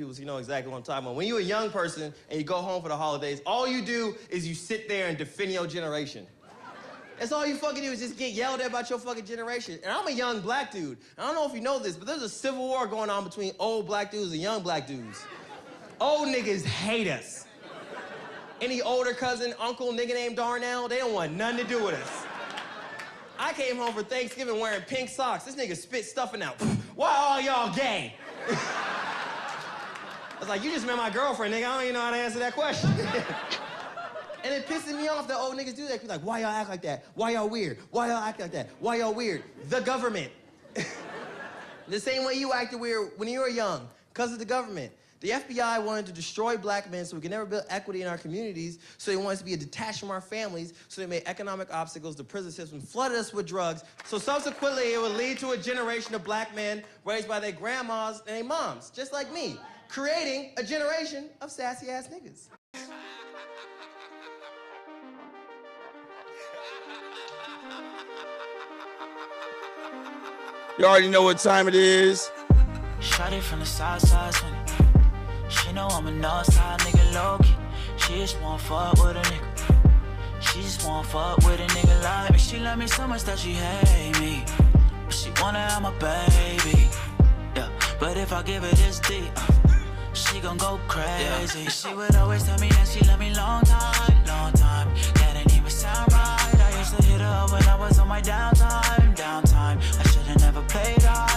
people so you know exactly what I'm talking about. When you're a young person and you go home for the holidays, all you do is you sit there and defend your generation. That's all you fucking do is just get yelled at about your fucking generation. And I'm a young black dude. I don't know if you know this, but there's a civil war going on between old black dudes and young black dudes. Old niggas hate us. Any older cousin, uncle, nigga named Darnell, they don't want nothing to do with us. I came home for Thanksgiving wearing pink socks. This nigga spit stuffing out. Why all y'all gay? I was like, you just met my girlfriend, nigga. I don't even know how to answer that question. and it pisses me off that old niggas do that. Be like, why y'all act like that? Why y'all weird? Why y'all act like that? Why y'all weird? The government. the same way you acted weird when you were young, because of the government. The FBI wanted to destroy black men so we could never build equity in our communities, so they wanted us to be detached from our families, so they made economic obstacles, the prison system flooded us with drugs, so subsequently it would lead to a generation of black men raised by their grandmas and their moms, just like me creating a generation of sassy ass niggas. You already know what time it is. Shot it from the south side, honey. She know I'm a north side nigga, low key. She just want fuck with a nigga. She just want fuck with a nigga like me. She love me so much that she hate me. But she wanna have my baby. Yeah, but if I give her this deep, uh, she gon' go crazy. Yeah. She would always tell me that she love me long time, long time. That ain't even sound right. I used to hit her when I was on my downtime, downtime. I should've never played. I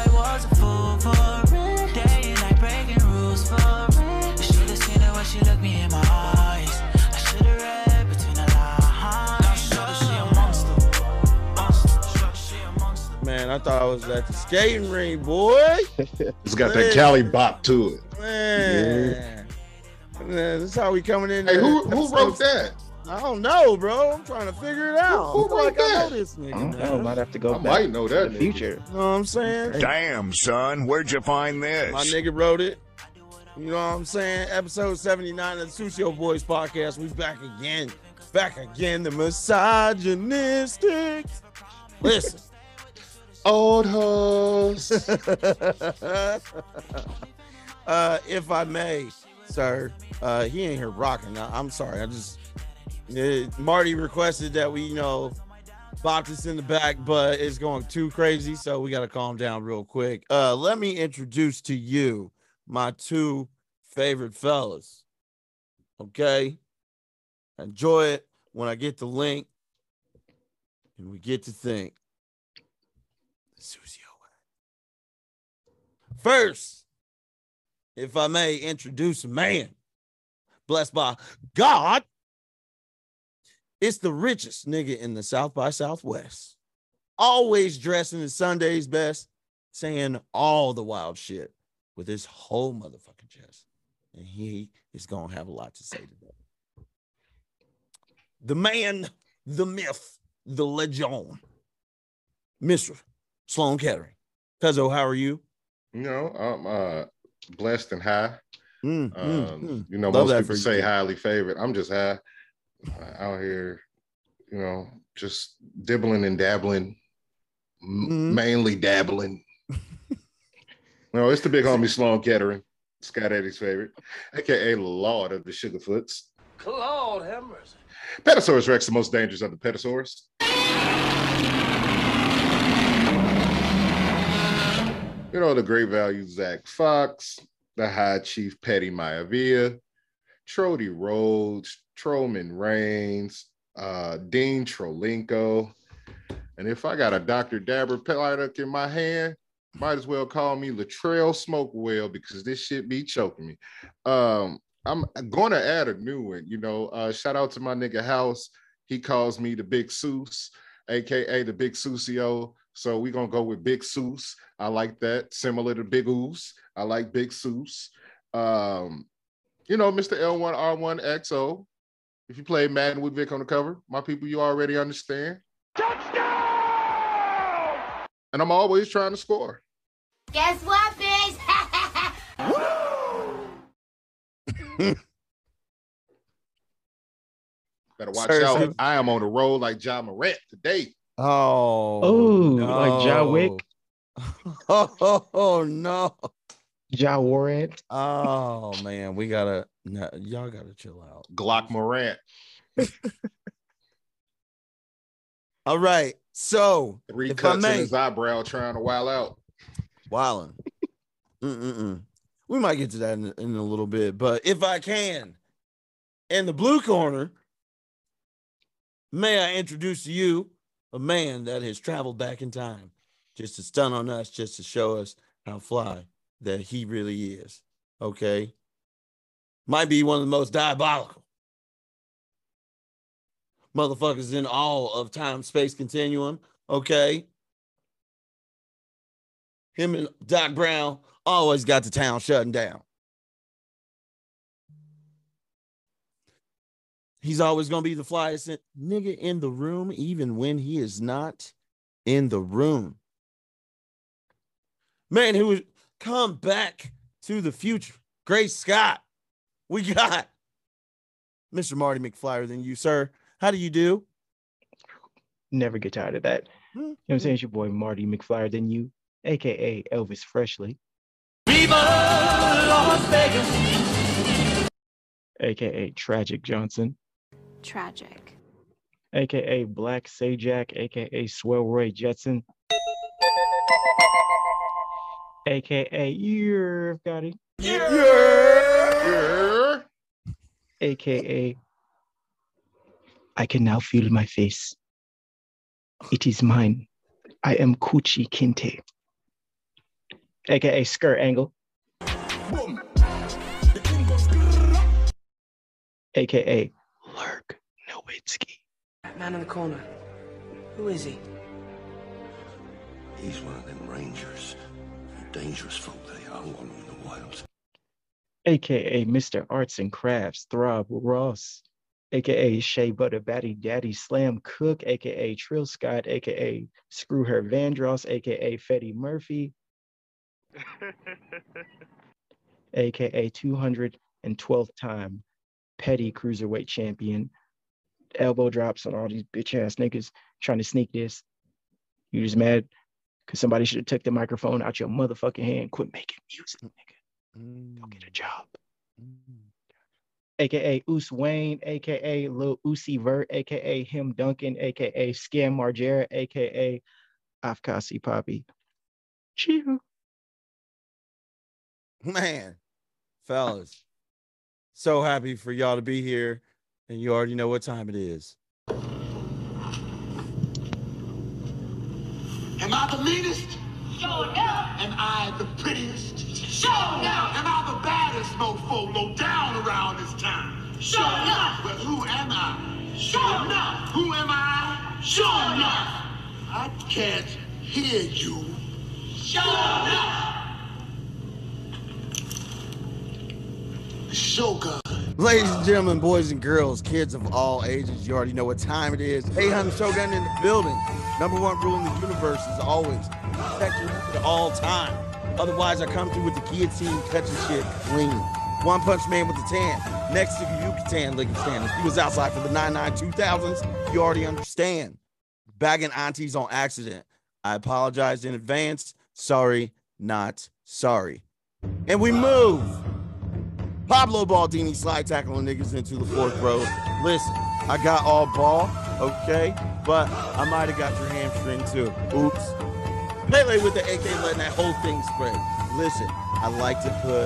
I thought I was at the skating rink, boy. It's got that Cali bop to it. Man. Man, this is how we coming in. Hey, who who wrote that? I don't know, bro. I'm trying to figure it out. Who- who I like wrote I know that? this nigga. I don't know. Might have to go back. I back might know to that the future. You know what I'm saying? Damn, son, where'd you find this? My nigga wrote it. You know what I'm saying? Episode 79 of the Sucio Boyz podcast. We back again. Back again. The misogynistic. Listen. Old hoes. uh, if I may, sir, uh, he ain't here rocking. I, I'm sorry. I just uh, Marty requested that we, you know, bop this in the back, but it's going too crazy, so we got to calm down real quick. Uh, let me introduce to you my two favorite fellas. Okay, enjoy it when I get the link, and we get to think. First, if I may introduce a man blessed by God, it's the richest nigga in the South by Southwest. Always dressing his Sunday's best, saying all the wild shit with his whole motherfucking chest. And he is going to have a lot to say today. The man, the myth, the legend, Mr. Sloan Kettering. Cuzzo, how are you? you know, I'm uh, blessed and high. Mm, mm, Um, mm. You know, Love most people say you. highly favored. I'm just high uh, out here, you know, just dibbling and dabbling, m- Mhm. mainly dabbling. no, it's the big homie Sloan Kettering, Scott Eddie's favorite, aka Lord of the Sugarfoots. Claude have mercy. Petasaurus Rex, the most dangerous of the Petasaurs. You know, the great value Zach Fox, the High Chief Petty Maivia, Trody Rhodes, Trollman Reigns, uh, Dean Trolinko. And if I got a Dr. Dabber product in my hand, might as well call me Latrell Smokewell because this shit be choking me. Um, I'm to add a new one. You know, uh, shout out to my nigga House. He calls me the Big Seuss, aka the Big Sucio. So we're gonna go with Big Seuss. I like that. Similar to Big Oos. I like Big Seuss. Um, you know, Mr. L1R1XO. If you play Madden with Vick on the cover, my people, you already understand. Touchdown! And I'm always trying to score. Guess what, bitch? Better watch Sir, out. I am on the road like John Morant today. Oh, Oh, like John Wick? Oh, oh, no. Ja Warrant. Oh man, we gotta no, y'all gotta chill out. Glock Morant. All right, so Three If I cuts in his eyebrow trying to wild out. Wildin'. Mm-mm-mm. We might get to that in, in a little bit, but if I can, in the blue corner, may I introduce to you a man that has traveled back in time just to stun on us, just to show us how fly that he really is. Okay. Might be one of the most diabolical motherfuckers in all of time space continuum. Okay. Him and Doc Brown always got the town shutting down. He's always gonna be the flyest nigga in the room, even when he is not in the room. Man, who would come back to the future? Grace Scott. We got Mr. Marty McFlyer than you, sir. How do you do? Never get tired of that. You know what I'm hmm, hmm. saying? It's your boy Marty McFlyer than you, aka Elvis Freshly. AKA Tragic Johnson, Tragic. aka Black Sajak, aka Swellroy Jetson, aka You've got it, Yeah. aka I can now feel my face. It is mine. I am Coochie Kinte, aka Skirt Angle, Boom. aka Lurk Nowitzki. That man in the corner. Who is he? He's one of them rangers. Dangerous folk they are along the wilds. aka Mr. Arts and Crafts, Throb Ross, aka Shea Butter Batty Daddy Slam Cook, aka Trill Scott, aka Screw Her Vandross, aka Fetty Murphy, aka 212th time petty cruiserweight champion. Elbow drops on all these bitch ass niggas trying to sneak this. You just mad because somebody should have took the microphone out your motherfucking hand. Quit making music, nigga. Go get a mm. job. Mm. AKA Oos Wayne, AKA Lil Uzi Vert, AKA Him Duncan, AKA Scam Margera, AKA Afkasi Poppy. Chill. Man, fellas, so happy for y'all to be here. And you already know what time it is. Am I the meanest? Sure enough. Am I the prettiest? Sure enough. Am I the baddest mofo low down around this town? Sure enough. Well, who am I? Sure enough. Who am I? Sure enough. I can't hear you. Sure enough. Shogun. Ladies and gentlemen, boys and girls, kids of all ages, you already know what time it is. Hey, Hunter Shogun in the building. Number one rule in the universe is always protect your at all time. Otherwise, I come through with the guillotine, cutting shit clean. One Punch Man with the tan. Next to the Yucatan licking stand. If he was outside for the 99 2000s, you already understand. Bagging aunties on accident. I apologize in advance. Sorry, not sorry. And we move. Pablo Baldini slide tackling niggas into the fourth row. Listen, I got all ball, okay, but I might have got your hamstring too. Oops. Pele with the AK letting that whole thing spread. Listen, I like to put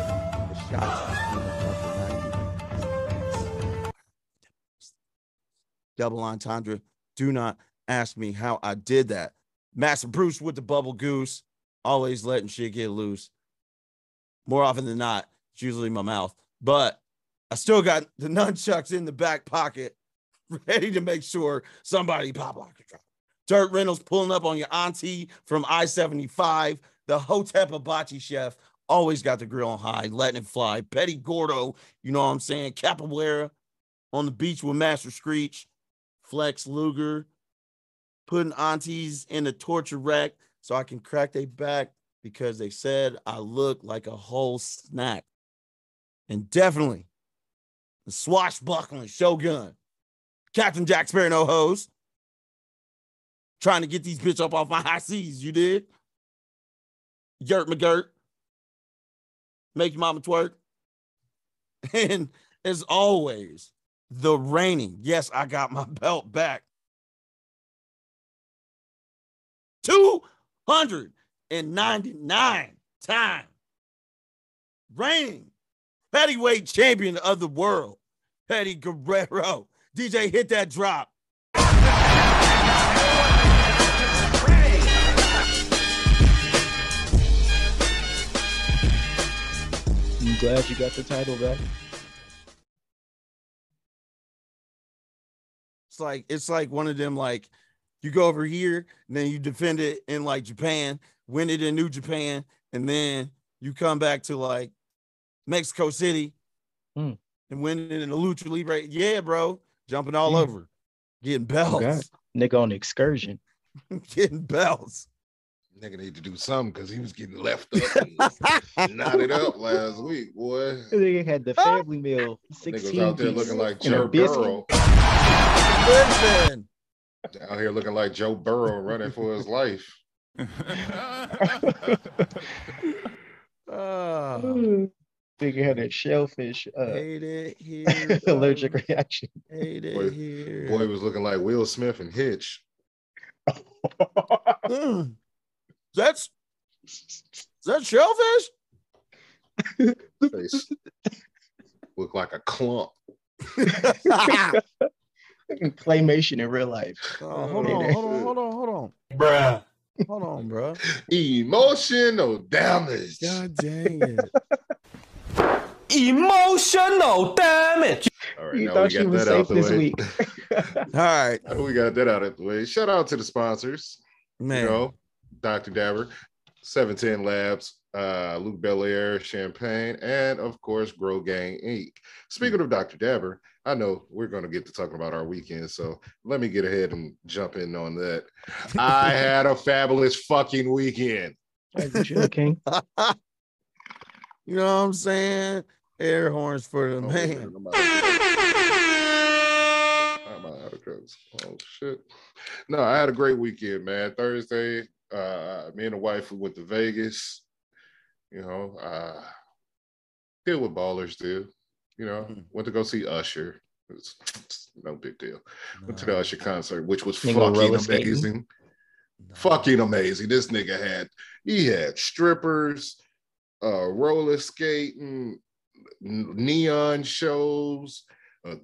the shots in the fucking 90. Double entendre. Do not ask me how I did that. Master Bruce with the bubble goose, always letting shit get loose. More often than not, it's usually my mouth but I still got the nunchucks in the back pocket, ready to make sure somebody pop lock the drop. Dirt Reynolds pulling up on your auntie from I 75. The Hotep Hibachi chef always got the grill on high, letting it fly. Petty Gordo, you know what I'm saying? Capoeira on the beach with Master Screech. Flex Luger putting aunties in a torture rack so I can crack their back because they said I look like a whole snack and definitely the swashbuckling shogun, Captain Jack Sparrow, no hose, trying to get these bitch up off my high seas. You did, Yurt McGirt, Make your mama twerk. And as always, the reigning. Yes, I got my belt back. 299 time reigning heavyweight champion of the world, Petty Guerrero. DJ, hit that drop. I'm glad you got the title back. It's like it's like one of them like you go over here and then you defend it in like Japan, win it in New Japan, and then you come back to like Mexico City Mm. and winning in the Lucha Libre. Yeah, bro, jumping all Yeah. over, getting God. belts, Nigga on excursion. getting belts. Nigga need to do something because he was getting left up and knotted up last week, boy. Nigga had the family meal. Niggas 16 out there looking like Joe. Burrow. Listen, Out here looking like Joe Burrow running for his life. uh, Nigga had a shellfish uh, hate it here. allergic reaction. Hate Boy- it here. Boy was looking like Will Smith and Hitch. Mm. That's is that shellfish? Face looked like a clump. Claymation in real life. Oh, hold on, hold on, hold on, hold on, Bruh. hold on, bro. Emotional damage. God dang it! Emotional damage. All right, You now thought we you got was that out safe the this way. week. All right, Now we got that out of the way. Shout out to the sponsors. man. You know, Dr. Dabber, 710 Labs, uh, Luc Belaire, Champagne, and of course, Grow Gang Inc. Speaking of Dr. Dabber, I know we're going to get to talking about our weekend, so let me get ahead and jump in on that. I had a fabulous fucking weekend. As you should, King. You know what I'm saying? Air horns for the Oh, man. I'm out of- I'm out of drugs. Oh shit. No, I had a great weekend, man. Thursday, uh, me and the wife we went to Vegas. You know, uh did what ballers do. You know, Mhm. went to go see Usher. It's, it's no big deal. Went to the Usher concert, which was Nigga fucking amazing. No. Fucking amazing. This nigga had he had strippers, uh roller skating, n- neon shows, a,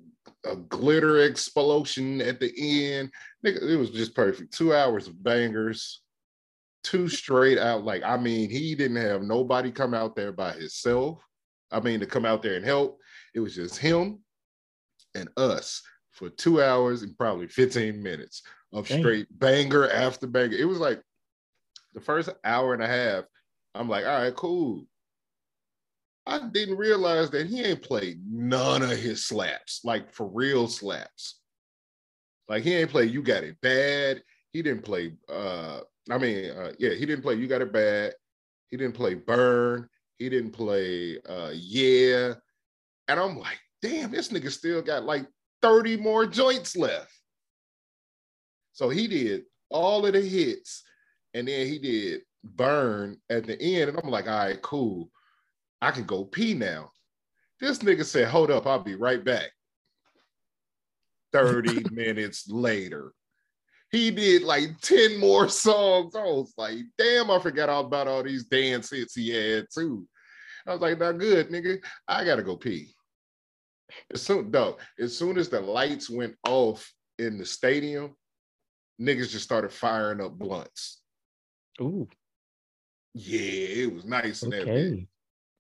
a glitter explosion at the end. Nigga, it was just perfect. Two hours of bangers, two straight out. Like, I mean, he didn't have nobody come out there by himself. I mean, to come out there and help. It was just him and us for two hours and probably 15 minutes of Dang. straight banger after banger. It was like the first hour and a half. I'm like, all right, cool. I didn't realize that he ain't played none of his slaps, like for real slaps. Like he ain't played You Got It Bad. He didn't play uh I mean, uh yeah, he didn't play You Got It Bad. He didn't play Burn. He didn't play uh Yeah. And I'm like, damn, this nigga still got like 30 more joints left. So he did all of the hits and then he did Burn at the end. And I'm like, all right, cool. I can go pee now. This nigga said, hold up, I'll be right back. 30 minutes later. He did like 10 more songs. I was like, damn, I forgot all about all these dance hits he had too. I was like, not good, nigga. I gotta go pee. As soon, no, as soon as the lights went off in the stadium, niggas just started firing up blunts. Ooh, Yeah, it was nice in that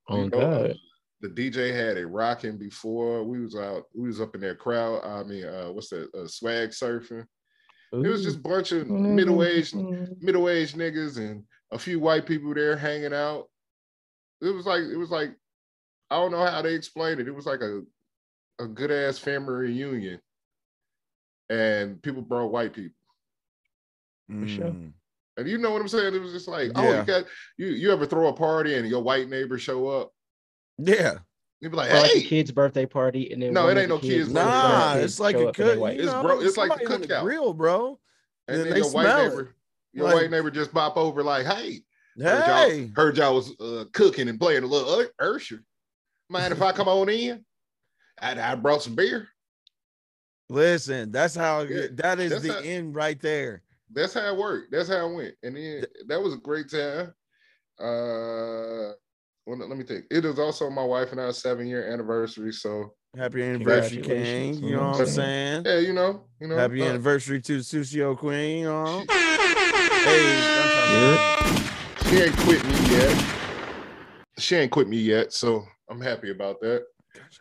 bitch. okay. Oh You know, uh, God. the DJ had it rocking before we was out. We was up in that crowd. I mean, uh, what's that? Uh, swag surfing. It was just a bunch of middle aged middle aged niggas and a few white people there hanging out. It was like it was like I don't know how they explained it. It was like a a good ass family reunion, and people brought white people. For sure. Mm. And you know what I'm saying? It was just like, oh, you got you you ever throw a party and your white neighbor show up? Yeah. You'd be like, Or like hey, a kid's birthday party, and then No, it ain't no kids' kid's birthday birthday. Nah, it's like a up and they cook. white. You It's know, bro- it's like the cookout. grill, bro. and then then they your white smell neighbor, it. your Like- white neighbor just pop over like, hey, Heard y'all, Hey, heard y'all was uh, cooking and playing a little Ur- Ursher. Mind if I come on in? I, I brought some beer. listen, that's how Yeah, that is that's the how- end right there. That's how it worked. That's how it went. And then that was a great time. Uh well, let me think. It is also my wife and I's seven year anniversary. So Happy anniversary, King. You know what I'm saying? yeah, you know, you know. Happy uh, anniversary to the Sucio Queen. You know? Hey, that's she ain't quit me yet. She ain't quit me yet, so I'm happy about that.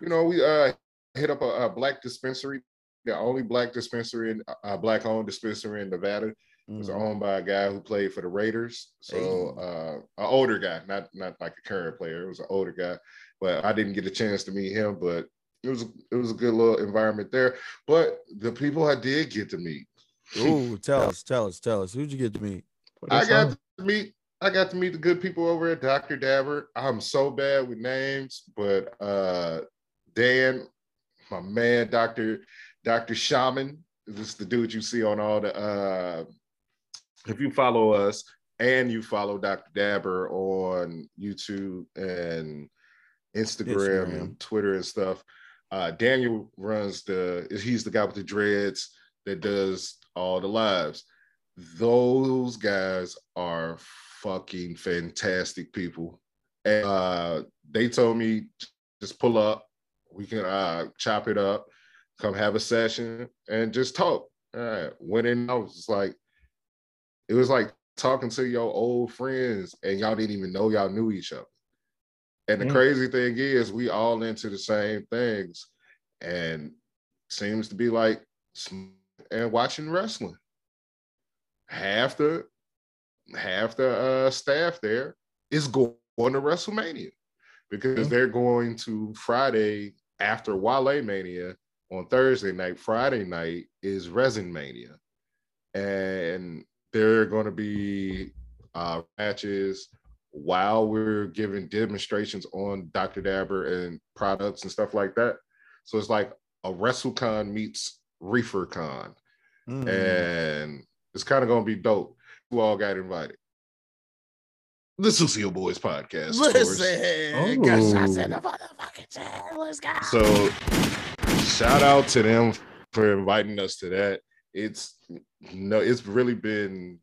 You know, we uh hit up a, a black dispensary, the only black dispensary in uh, black owned dispensary in Nevada. It was Mhm. owned by a guy who played for the Raiders. So Hey. uh an older guy, not not like a current player. It was an older guy, but I didn't get a chance to meet him. But it was it was a good little environment there. But the people I did get to meet, Ooh, tell us, tell us, tell us. Who'd you get to meet? I got to meet I got to meet the good people over at Dr. Dabber. I'm so bad with names, but uh Dan, my man, Dr. Dr. Shaman, this is the dude you see on all the uh if you follow us and you follow Dr. Dabber on YouTube and Instagram, Instagram. and Twitter and stuff. Uh Daniel runs the he's the guy with the dreads that does all the lives those guys are fucking fantastic people. And uh, they told me just pull up, we can uh, chop it up, come have a session, and just talk. All right. Went in, I was like, it was like talking to your old friends, and y'all didn't even know y'all knew each other. And the Mm. crazy thing is, we all into the same things, and seems to be like and watching wrestling half the half the uh, staff there is going to WrestleMania because Mhm. they're going to Friday after Wale Mania on Thursday night. Friday night is Resin Mania, and there are going to be uh, matches while we're giving demonstrations on Dr. Dabber and products and stuff like that. So it's like a WrestleCon meets ReeferCon Mm. and it's kind of gonna be dope. Who all got invited? The Sucio Boyz podcast. of course. Listen, Oh. 'cause I said the motherfucking time. Let's go. So shout out to them for inviting us to that. It's no, it's really been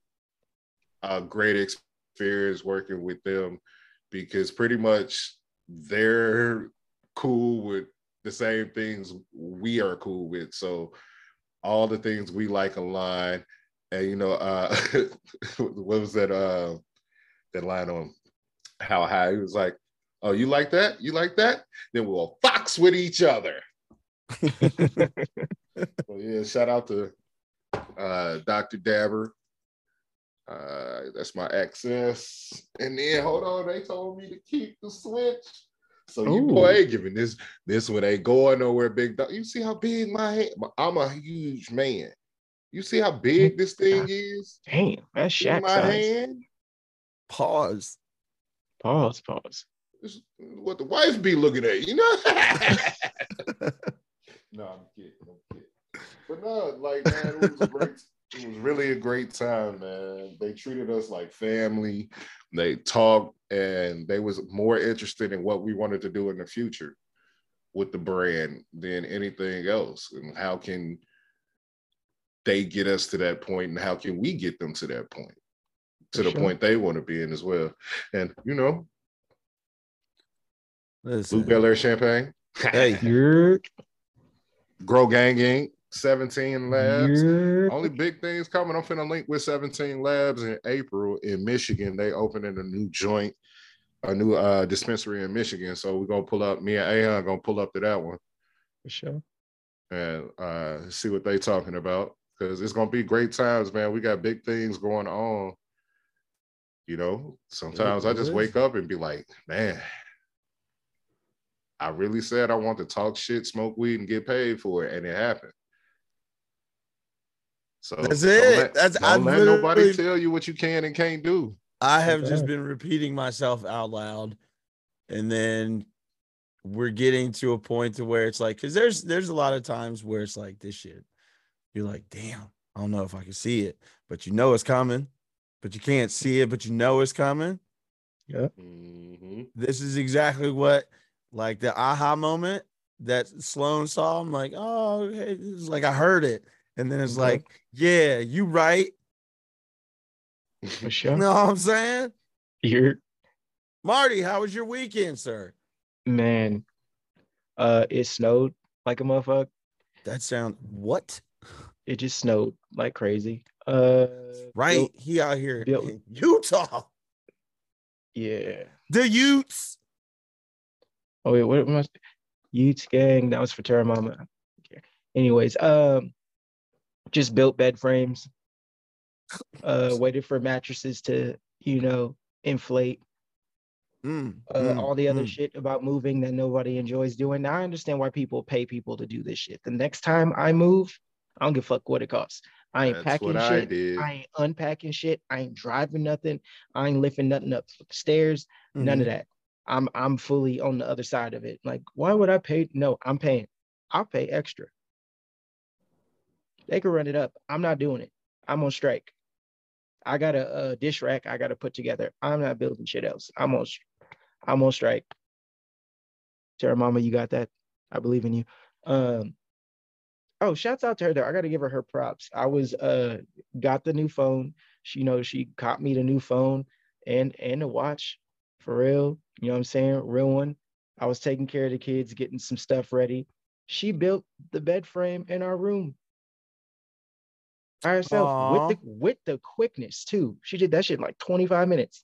a great experience working with them because pretty much they're cool with the same things we are cool with. So all the things we like align. And you know, uh what was that uh that line on how high? He was like, Oh, you like that? You like that? Then we'll fox with each other. So yeah, shout out to uh Dr. Dabber. Uh that's my access. And then hold on, they told me to keep the switch. So you Ooh. boy ain't giving this this one ain't going nowhere, big dog. You see how big my hand? I'm a huge man. You see how big this thing is Damn, that's in Shaq my size. hand? Pause. Pause, pause. This is what the wife be looking at, you know? no, I'm kidding. I'm kidding. But no, like man, it was a great. It was really a great time, man. They treated us like family. They talked, and they was more interested in what we wanted to do in the future with the brand than anything else. And how can they get us to that point, and how can we get them to that point, to For the sure. point they want to be in as well? And you know, Blue Listen. Bel Air Champagne. Hey, You're, Grow Gang Inc. 710 Labs. you're Only big things coming. I'm finna link with 710 Labs in April in Michigan. They opening a new joint, a new uh dispensary in Michigan. So we're gonna pull up. Me and Ahan gonna pull up to that one for sure. and uh see what they talking about. Because it's gonna be great times, man. We got big things going on. You know, sometimes I just is. wake up and be like, man, I really said I want to talk shit, smoke weed, and get paid for it, and it happened. So That's don't it. let- That's- don't I let nobody tell you what you can and can't do. I have just been repeating myself out loud, and then we're getting to a point to where it's like, because there's there's a lot of times where it's like this shit. You're like, damn, I don't know if I can see it, but you know it's coming. but you can't see it, but you know it's coming. Mhm. This is exactly what, like the aha moment that Sloan saw. I'm like, oh, okay. It's like I heard it, and then it's Mhm. like, yeah, you right. For You sure. know what I'm saying? You're Marty, how was your weekend, sir? man. Uh, it snowed like a motherfucker. That sound what? It just snowed like crazy. Uh, Right, built- he out here built- in Utah. yeah. The Utes. Oh wait, what must Utes gang? That was for Terra Mama. Anyways, um, just built bed frames. Uh, waited for mattresses to you know inflate. Mm, Uh, mm, all the other mm. shit about moving that nobody enjoys doing. Now I understand why people pay people to do this shit. The next time I move, I don't give a fuck what it costs. I ain't That's packing I shit. did. I ain't unpacking shit. I ain't driving nothing. I ain't lifting nothing up the stairs. None of Mhm. that. I'm I'm fully on the other side of it. Like, why would I pay? No, I'm paying. I'll pay extra. They can run it up. I'm not doing it. I'm on strike. I got a, a dish rack I got to put together. I'm not building shit else. I'm on I'm on strike. Terra Mama, you got that. I believe in you. Um oh, shouts out to her though. I gotta give her her props. I was uh got the new phone. She you know she caught me the new phone and and the watch for real. You know what I'm saying? Real one. I was taking care of the kids, getting some stuff ready. She built the bed frame in our room by herself Aw. with the with the quickness too. She did that shit in like 25 minutes.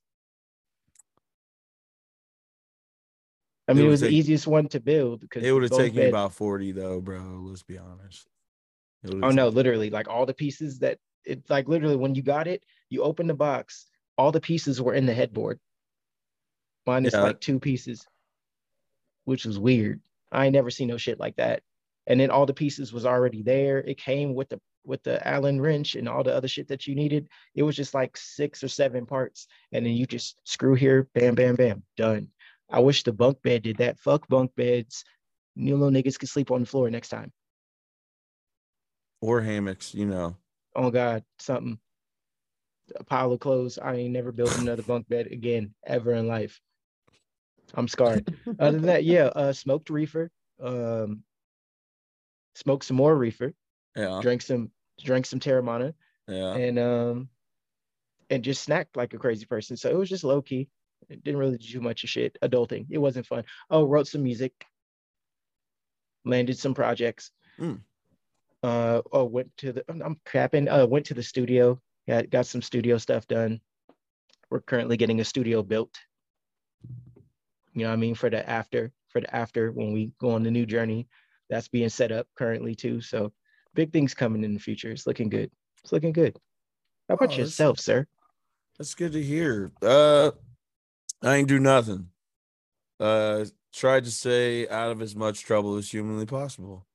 I mean, it would was the easiest one to build because It would have taken bed- about 40 though, bro. Let's be honest. Oh no, literally, like all the pieces that it's like literally when you got it, you open the box, all the pieces were in the headboard. Minus Yeah. like two pieces, which was weird. I ain't never seen no shit like that. And then all the pieces was already there. It came with the with the Allen wrench and all the other shit that you needed. It was just like six or seven parts, and then you just screw here, bam, bam, bam, done. I wish the bunk bed did that. Fuck bunk beds. You little niggas can sleep on the floor next time. or hammocks, you know. oh god, something. A pile of clothes. I ain't never built another bunk bed again ever in life. I'm scarred. Other than that, yeah, uh smoked reefer. Um smoked some more reefer, Yeah. drank some drank some Teremana, Yeah. and um and just snacked like a crazy person. So it was just low key. It didn't really do much of shit. Adulting. It wasn't fun. Oh, wrote some music. Landed some projects. Mm. Uh oh, went to the I'm- crapping. Uh went to the studio. Got got some studio stuff done. We're currently getting a studio built. You know what I mean? For the after, for the after when we go on the new journey. That's being set up currently too. So big things coming in the future. It's looking good. It's looking good. How about Oh, yourself, sir? That's good to hear. Uh I ain't do nothing. Uh tried to stay out of as much trouble as humanly possible.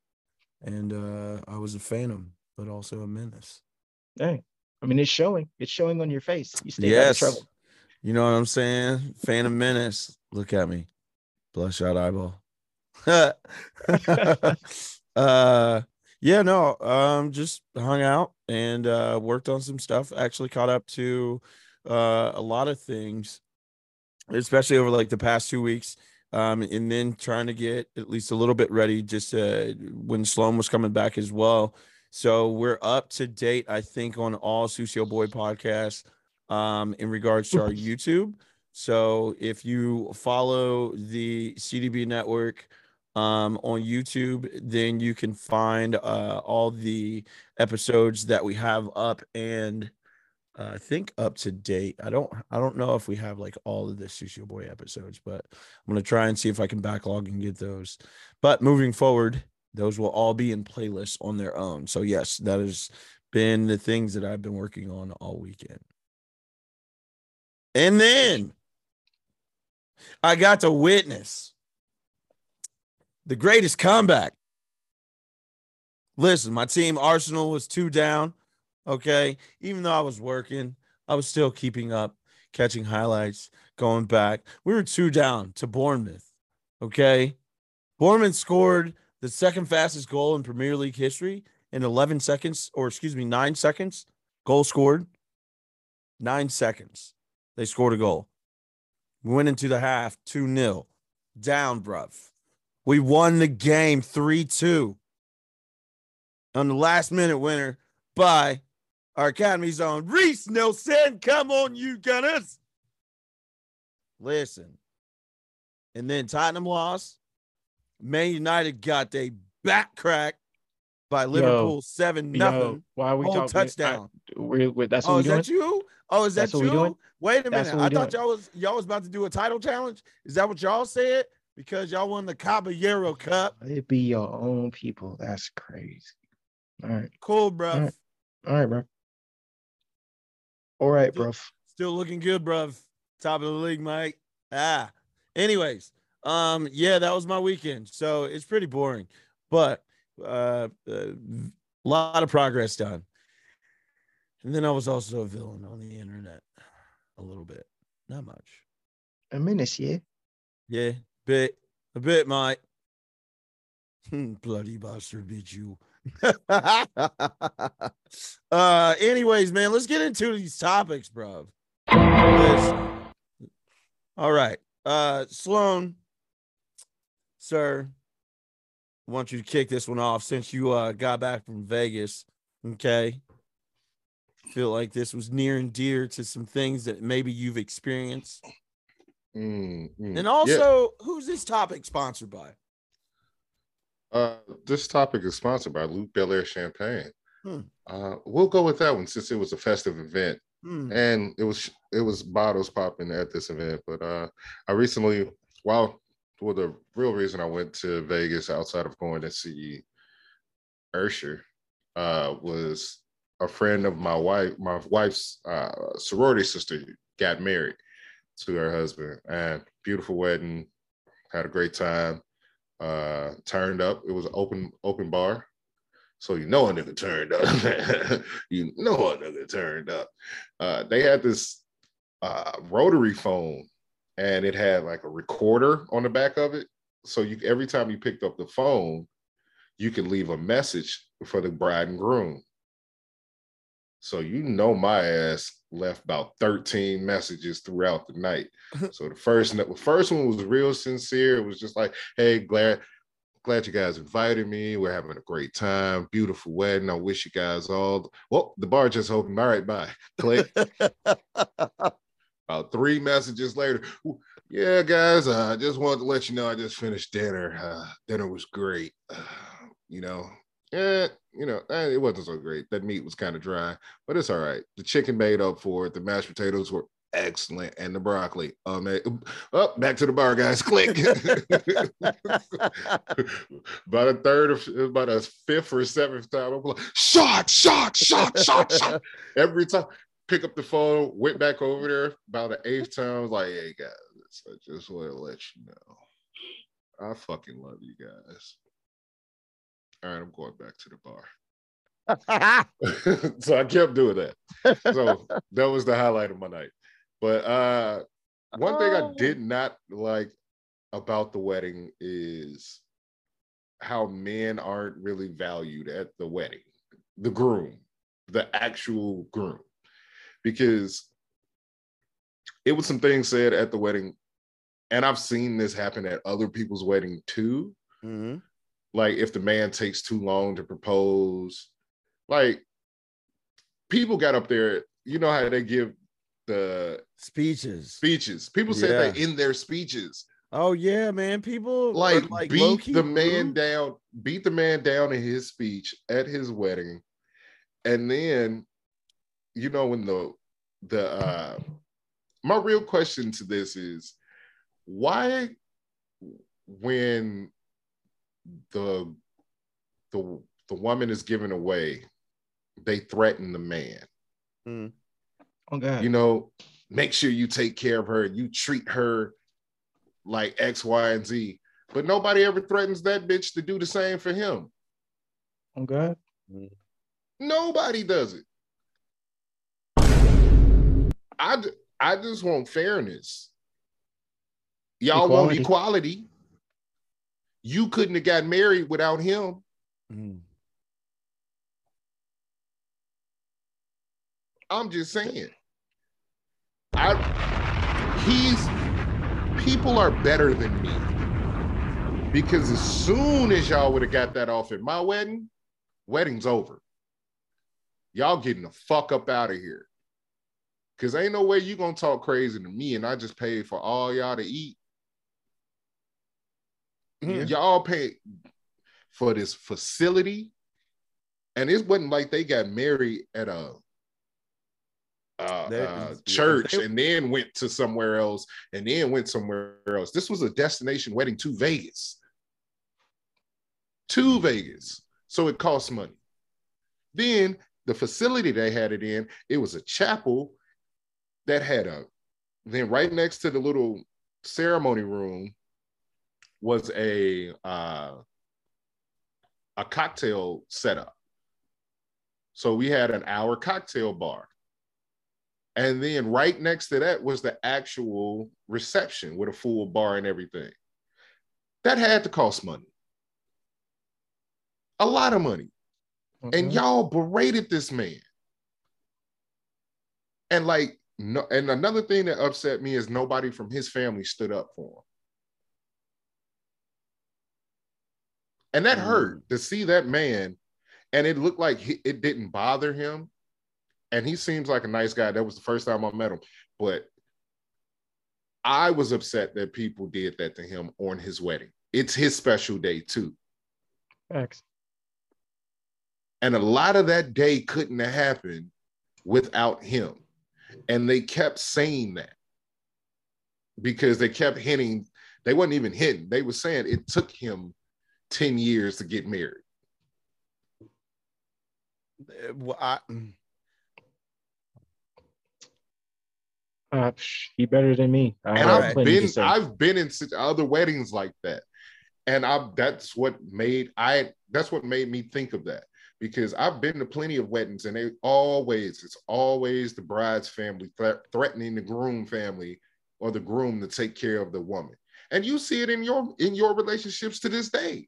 And uh I was a phantom, but also a menace. Hey, I mean, it's showing. It's showing on your face. You stay out of trouble. You know what I'm saying? Phantom menace. Look at me. Bloodshot eyeball. uh yeah, no. Um just hung out and uh worked on some stuff. Actually caught up to uh a lot of things, especially over like the past two weeks. Um, and then trying to get at least a little bit ready just uh when Sloan was coming back as well. So we're up to date, I think, on all Sucio Boy podcasts um in regards to our YouTube. So if you follow the CDB network um on YouTube, then you can find uh all the episodes that we have up and uh, I think up to date. I don't I don't know if we have like all of the Sucio Boy episodes, but I'm gonna try and see if I can backlog and get those. But moving forward, those will all be in playlists on their own. So yes, that has been the things that I've been working on all weekend. And then I got to witness the greatest comeback. Listen, my team Arsenal was two down. Okay. Even though I was working, I was still keeping up, catching highlights, going back. We were two down to Bournemouth. Okay. Bournemouth scored the second fastest goal in Premier League history in 11 seconds, or excuse me, nine seconds. Goal scored. Nine seconds. They scored a goal. We went into the half 2 0. Down, bruv. We won the game 3 2 on the last minute winner by our Academy's own Reiss Nelson. Come on, you Gunners. Listen. And then Tottenham lost. Man United got their back cracked by Liverpool 7 Yo, nothing. why are we talking? touchdown. I, we're, we're, that's what Oh, is doing. that you? Oh, is that That's you? Wait a minute. I we thought doing. y'all was y'all was about to do a title challenge. Is that what y'all said? Because y'all won the Caballero Cup. It be your own people. That's crazy. All right, Cool, bro. All right. all right, bro. All right, bro. Still looking good, bro. Top of the league, Mike. Ah. Anyways, um, yeah, that was my weekend. So it's pretty boring, but uh, a lot of progress done. And then I was also a villain on the internet, a little bit, not much. A menace, yeah. Yeah, bit, a bit, Mike. Hmm, Bloody bastard, bitch, you. uh, anyways, man, let's get into these topics, bro. All right. Uh, Sloan, sir, I want you to kick this one off since you uh got back from Vegas. Okay. Feel like this was near and dear to some things that maybe you've experienced. Mm, mm. And Yeah, also, who's this topic sponsored by? uh, this topic is sponsored by Luc Belaire Champagne. Hmm. Uh, we'll go with that one since it was a festive event. Hmm. and it was it was bottles popping at this event. But uh, I recently, well, well, the real reason I went to Vegas outside of going to see Ursher uh, was a friend of my wife, my wife's uh, sorority sister got married to her husband, and beautiful wedding. Had a great time. Uh, turned up. It was an open open bar. So you know a nigga turned up. you know a nigga turned up. Uh, they had this uh, rotary phone, and it had like a recorder on the back of it. So you every time you picked up the phone, you could leave a message for the bride and groom. So you know my ass left about 13 messages throughout the night. so the first the first one was real sincere. It was just like, hey, glad glad you guys invited me. We're having a great time. Beautiful wedding. I wish you guys all. Well, the bar just opened. All right, bye. Click. About three messages later. Yeah, guys. I uh, just wanted to let you know I just finished dinner. Uh, dinner was great. Uh, you know, yeah, you know, eh, it wasn't so great. That meat was kind of dry, but it's all right. The chicken made up for it. The mashed potatoes were excellent, and the broccoli. Um, up back to the bar, guys. Click. about a third of about a fifth or seventh time, I'm like, shot, shot, shot, shot, shot. Every time, pick up the phone, went back over there. About the eighth time, I was like, hey guys, I just want to let you know, I fucking love you guys. All right, I'm going back to the bar. so I kept doing that. So that was the highlight of my night. But uh one thing I did not like about the wedding is how men aren't really valued at the wedding, the groom, the actual groom, because it was some things said at the wedding, and I've seen this happen at other people's wedding too. Mm-hmm. Like if the man takes too long to propose, like people got up there, you know how they give the Speeches. speeches. People said Yeah. that in their speeches. Oh yeah, man. People like, like beat the man down, beat the man down in his speech at his wedding, and then, you know, when the the uh, my real question to this is, why, when the the the woman is given away, they threaten the man. Mm. Oh God. You know, make sure you take care of her. You treat her like X, Y, and Z. But nobody ever threatens that bitch to do the same for him. Oh God. Nobody does it. I, I just want fairness. Y'all want Equality. equality. You couldn't have got married without him. Mm. I'm just saying. I he's people are better than me because as soon as y'all would have got that off at my wedding, wedding's over. Y'all getting the fuck up out of here. Cause ain't no way you gonna talk crazy to me and I just paid for all y'all to eat. Yeah. Y'all paid for this facility. And it wasn't like they got married at a uh, uh, church and then went to somewhere else and then went somewhere else. This was a destination wedding to Vegas. To Vegas. So it costs money. Then the facility they had it in, it was a chapel that had a then right next to the little ceremony room was a uh a cocktail setup. So we had an hour cocktail bar. And then right next to that was the actual reception with a full bar and everything. That had to cost money. A lot of money. And Mhm. y'all berated this man. And like no, and another thing that upset me is nobody from his family stood up for him. And that mm. hurt to see that man. And it looked like he, it didn't bother him. And he seems like a nice guy. That was the first time I met him. But I was upset that people did that to him on his wedding. It's his special day too. Facts. And a lot of that day couldn't have happened without him. And they kept saying that because they kept hinting, they wasn't even hinting, they were saying it took him 10 years to get married. Uh, well, I, mm, Uh, he better than me. I And have I've been. I've been in other weddings like that. And I that's what made I that's what made me think of that because I've been to plenty of weddings and they always it's always the bride's family thre- threatening the groom family or the groom to take care of the woman. And you see it in your in your relationships to this day.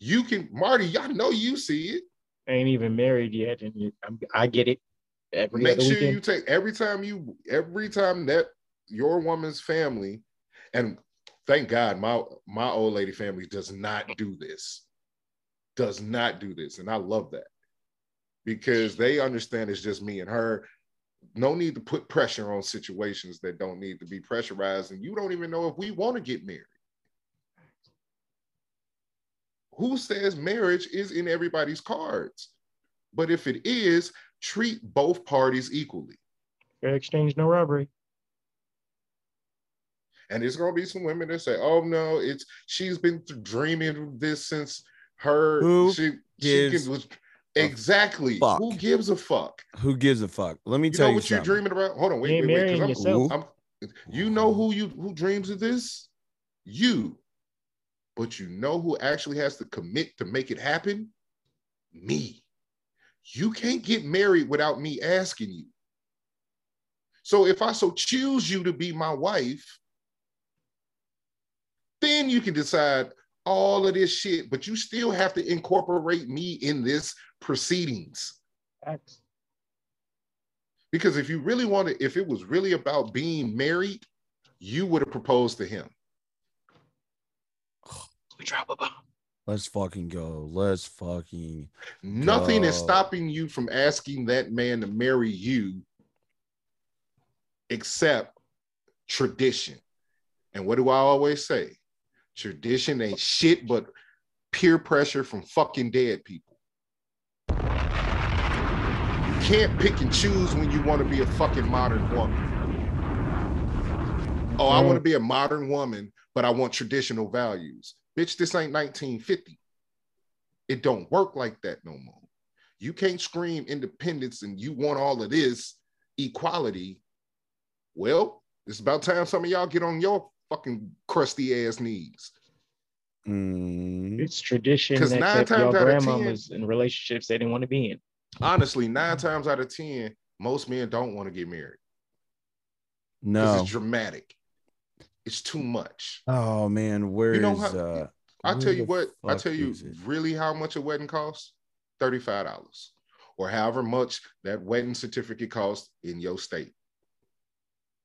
You can Marty, I know you see it. ain't even married yet, and I get it. Every Make sure weekend. you take every time you every time that your woman's family and thank God my my old lady family does not do this. Does not do this. And I love that. Because they understand it's just me and her. No need to put pressure on situations that don't need to be pressurized. And you don't even know if we want to get married. Who says marriage is in everybody's cards? But if it is, treat both parties equally. Fair exchange, no robbery. And there's gonna be some women that say, "Oh no, it's she's been dreaming of this since her Who she gives she was exactly fuck? who gives a fuck? who gives a fuck? Let me You tell know you what something. you're dreaming about? Hold on, You wait, ain't wait, wait. 'cause I'm- I'm- you know who you who dreams of this? You. But you know who actually has to commit to make it happen? Me. You can't get married without me asking you. So if I so choose you to be my wife, then you can decide all of this shit, but you still have to incorporate me in this proceedings. Facts. Because if you really wanted, if it was really about being married, you would have proposed to him. We drop a bomb. Let's fucking go. Let's fucking. Nothing is stopping you from asking that man to marry you except tradition. And what do I always say? Tradition ain't shit but peer pressure from fucking dead people. You can't pick and choose when you want to be a fucking modern woman. Oh, I want to be a modern woman, but I want traditional values. Bitch, this ain't 1950. It don't work like that no more. You can't scream independence and you want all of this equality. Well, it's about time some of y'all get on your fucking crusty ass knees. Mm, It's tradition 'Cause that nine kept times your out of grandmamas in relationships they didn't want to be in. Honestly, nine times out of 10, most men don't want to get married because no. it's dramatic. It's too much. Oh man, where is You know how- uh? I where tell you what, I fuck tell you really how much a wedding costs? $35 or however much that wedding certificate costs in your state.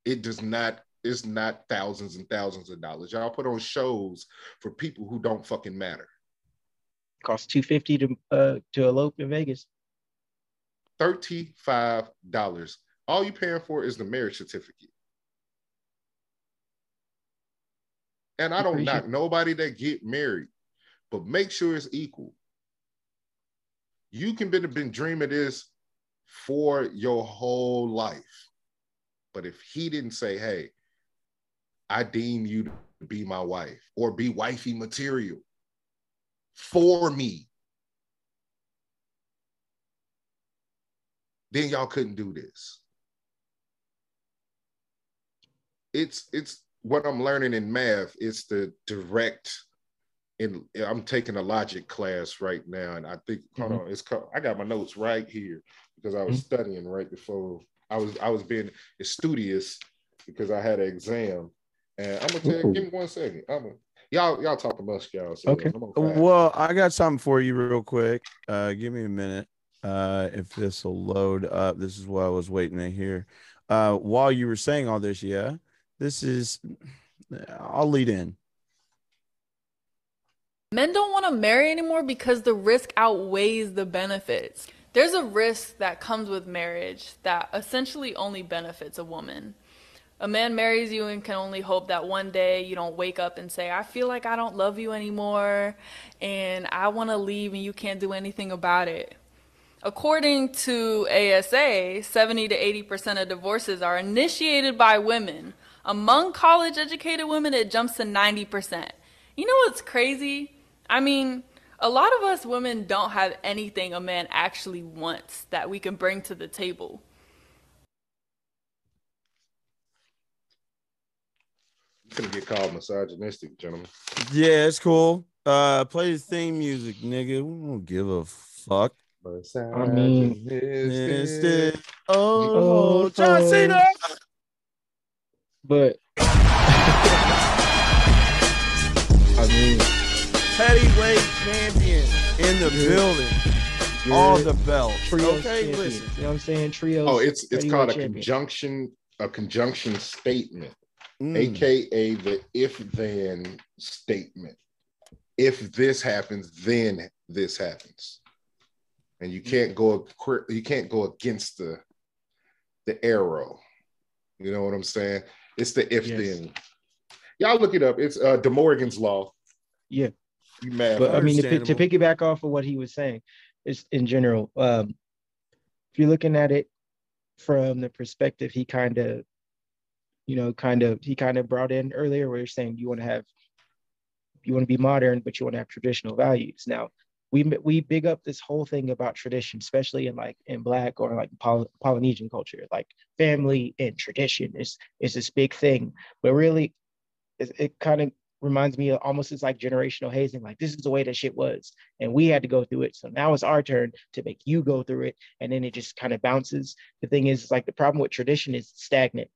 It does not. It's not thousands and thousands of dollars. Y'all put on shows for people who don't fucking matter. Costs two fifty to uh to elope in Vegas. Thirty-five dollars. All you paying for is the marriage certificate. And I don't knock nobody that get married, but make sure it's equal. You can been been dreaming this for your whole life, but if he didn't say, "Hey, I deem you to be my wife or be wifey material for me," then y'all couldn't do this. It's it's what I'm learning in math. It's the direct. In I'm taking a logic class right now, and I think hold Mhm. on, it's called. I got my notes right here because I was Mhm. studying right before I was I was being studious because I had an exam, and I'm gonna tell you. Give me one second. I'm gonna, y'all y'all talk amongst y'all. So Okay. I'm gonna fast. Well, I got something for you real quick. Uh, give me a minute. Uh, if this will load up, this is what I was waiting to hear. Uh, while you were saying all this, yeah, this is. I'll lead in. Men don't want to marry anymore because the risk outweighs the benefits. There's a risk that comes with marriage that essentially only benefits a woman. A man marries you and can only hope that one day you don't wake up and say, I feel like I don't love you anymore and I want to leave and you can't do anything about it. According to ASA, 70 to 80% of divorces are initiated by women. Among college educated women, it jumps to 90%. You know what's crazy? I mean, a lot of us women don't have anything a man actually wants that we can bring to the table. Gonna get called misogynistic, gentlemen. Yeah, it's cool. Uh, play the theme music, nigga. We don't give a fuck. I mean- Mister- Oh, Oh, John Cena. But I mean, Heavyweight champion in the You're- building. All the belts. trios Okay, champion. listen. You know what I'm saying? Trio. Oh, it's it's called a champion. conjunction, a conjunction statement. Mm. aka the if then statement. If this happens, then this happens. And you can't go you can't go against the the arrow. You know what I'm saying? It's the if Yes. then. Y'all look it up. It's uh De Morgan's law. Yeah. You mad? But I mean, to, pi- to Understandable. piggyback off of what he was saying, is in general, um, if you're looking at it from the perspective he kind of, you know, kind of he kind of brought in earlier, where you're saying you want to have, you want to be modern, but you want to have traditional values. Now, we we big up this whole thing about tradition, especially in like in Black or like Poly- Polynesian culture, like family and tradition is is this big thing, but really, it, it kind of reminds me of almost it's like generational hazing. Like this is the way that shit was, and we had to go through it. So now it's our turn to make you go through it, and then it just kind of bounces. The thing is, like the problem with tradition is stagnant.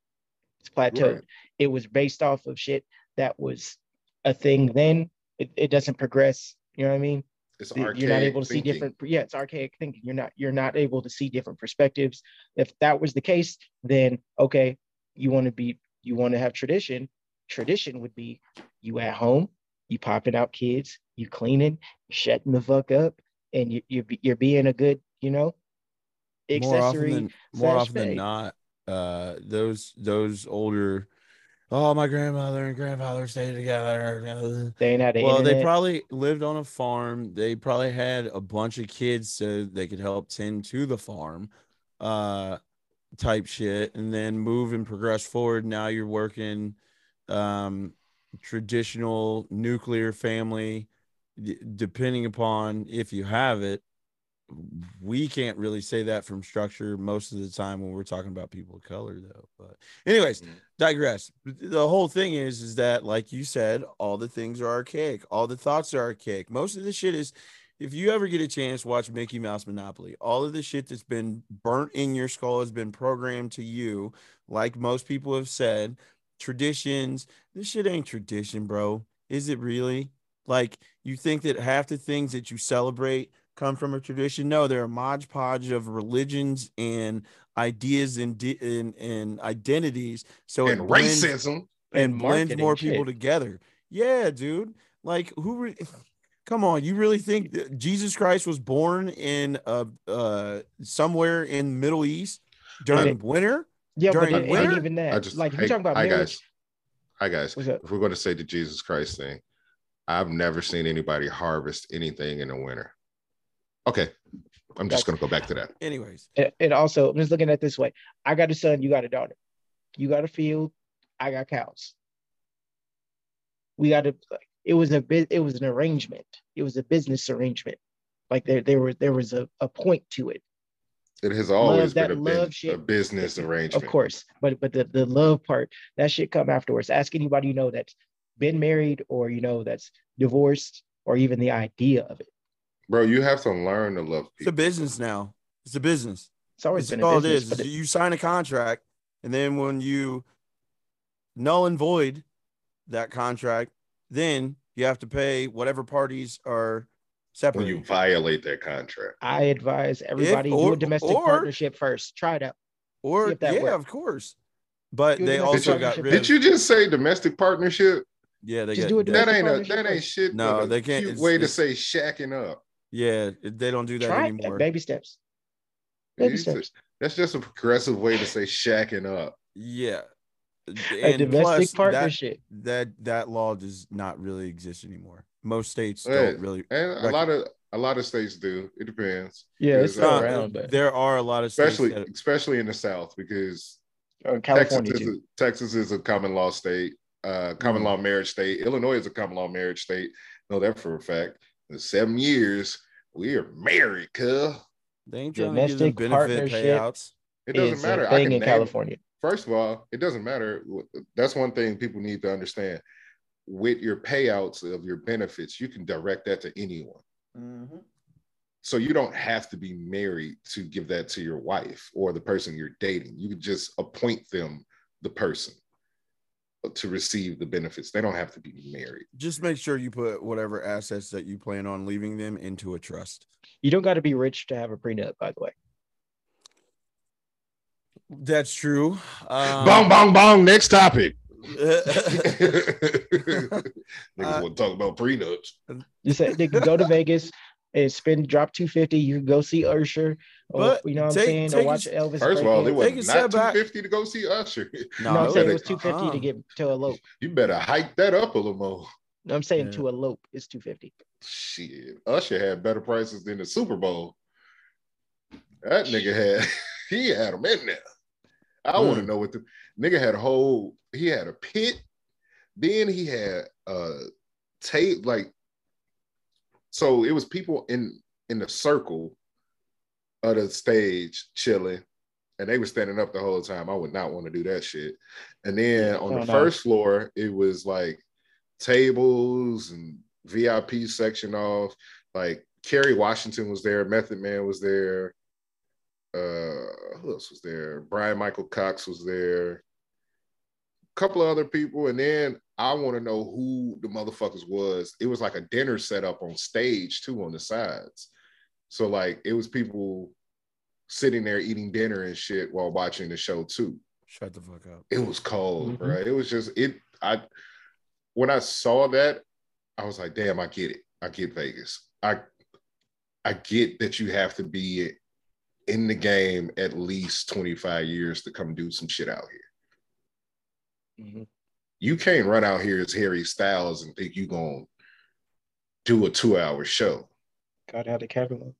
It's plateaued. Right. It was based off of shit that was a thing then. It, it doesn't progress. You know what I mean? It's The- archaic you're not able to see different yeah it's archaic thinking you're not you're not able to see different perspectives if that was the case then okay you want to be you want to have tradition tradition would be you at home you popping out kids you cleaning you shutting the fuck up and you, you're, you're being a good you know more often accessory than more often than not, uh, those those older. Oh, my grandmother and grandfather stayed together. they ain't had Well, they probably lived on a farm. They probably had a bunch of kids so they could help tend to the farm, uh, type shit, and then move and progress forward. Now you're working, um, traditional nuclear family, d- depending upon if you have it. We can't really say that from structure most of the time when we're talking about people of color, though. But, anyways, mm. digress. The whole thing is, is that like you said, all the things are archaic, all the thoughts are archaic. Most of the shit is, if you ever get a chance, watch Mickey Mouse Monopoly. All of the shit that's been burnt in your skull has been programmed to you, like most people have said. Traditions, this shit ain't tradition, bro. Is it really? Like you think that half the things that you celebrate come from a tradition? No, they're a modge podge of religions and ideas and di- and, and identities. So it and blends- racism. and And blends marketing more shit. people together. Yeah, dude. Like who? Re- Come on, you really think that Jesus Christ was born in uh uh somewhere in Middle East during Okay. winter? Yeah, but During it winter? even that. I just like if hey, you're talking about hi marriage, guys. Hi guys. If we're going to say the Jesus Christ thing, I've never seen anybody harvest anything in the winter. Okay, I'm just going to go back to that. Anyways, and, and also I'm just looking at it this way. I got a son, you got a daughter. You got a field, I got cows. We got to it was a bit it was an arrangement. It was a business arrangement. Like there there was there was a, a point to it. It has always that been a, love bus- shit. a business arrangement. Of course. But but the, the love part, that shit come afterwards. Ask anybody you know that's been married or you know that's divorced or even the idea of it. Bro. You have to learn to love people. it's a business now. It's a business. It's always That's been all it business. is. but is it- you sign a contract, and then when you null and void that contract, then you have to pay whatever parties are separate. when you violate that contract. I advise everybody do or- a domestic or- partnership first. Try it out. or that yeah, works. of course. But Do they also got rid Did of. you just say domestic partnership? yeah, they Just get do a they- That ain't a that ain't shit. No, they can't- cute it's- way to say shacking up. Yeah, they don't do that Try it. anymore. Baby steps. Baby You steps. That's just a progressive way to say shacking up. Yeah, A domestic plus, that- partnership. that that law does not really exist anymore. Most states Yeah, don't really. And a lot of a lot of states do. It depends. Yeah, it's Because, still uh, around, but there are a lot of states especially that, especially in the South because Texas California is, a, Texas is a common law state, uh, common Mhm. law marriage state. Illinois is a common law marriage state. Know that for a fact. In seven years, we are married, cuz. they ain't trying to give them Domestic benefit partnership payouts. It doesn't matter. a I thing can in name, California. First of all, it doesn't matter. That's one thing people need to understand. With your payouts of your benefits, you can direct that to anyone. Mm-hmm. So you don't have to be married to give that to your wife or the person you're dating. You can just appoint them the person to receive the benefits. They don't have to be married. Just make sure you put whatever assets that you plan on leaving them into a trust. You don't got to be rich to have a prenup, by the way. That's true. Um, bong, bong, bong. Next topic. Niggas Uh, want to talk about prenups. You said they can go to Vegas and spend drop two fifty. You can go see Usher, or But you know what I'm saying, take or watch a- Elvis. First of all, it break Take a was step not back. 250 to go see Usher. No, I'm it saying it was- was two fifty uh-uh. to get to elope. You better hike that up a little more. I'm saying Yeah. to elope is two fifty. Shit, Usher had better prices than the Super Bowl. That nigga had, he had them in there. I want to Mm. know what the nigga had a whole, he had a pit, then he had a tape, like, so it was people in in the circle of the stage chilling, and they were standing up the whole time. I would not want to do that shit. And then on Oh, the no. first floor, it was like tables and VIP section off. Like Kerry Washington was there, Method Man was there. Uh, who else was there? Bryan-Michael Cox was there. A couple of other people, and then I want to know who the motherfuckers was. It was like a dinner set up on stage too on the sides. So like it was people sitting there eating dinner and shit while watching the show too Shut the fuck up. it was cold, Mhm. bro. It was just it. I when I saw that, I was like, damn, I get it. I get Vegas. I I get that you have to be in the game at least 25 years to come do some shit out here. Mhm. You can't run out here as Harry Styles and think you're gonna do a two-hour show. Got out the catalog.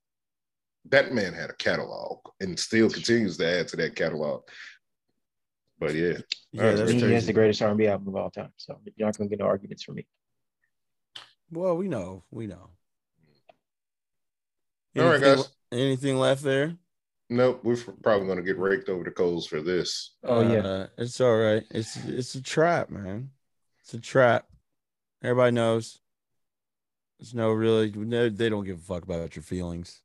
That man had a catalog and still continues to add to that catalog. But yeah, Yeah, Alright, that's He has the greatest R&B album of all time. So you're not gonna get no arguments from me. Well, we know, we know. All right, Anything- guys. Anything left there? Nope, we're probably gonna get raked over the coals for this. Oh yeah. Uh, it's all right. It's it's a trap, man. It's a trap. Everybody knows. There's no really. No, they don't give a fuck about your feelings.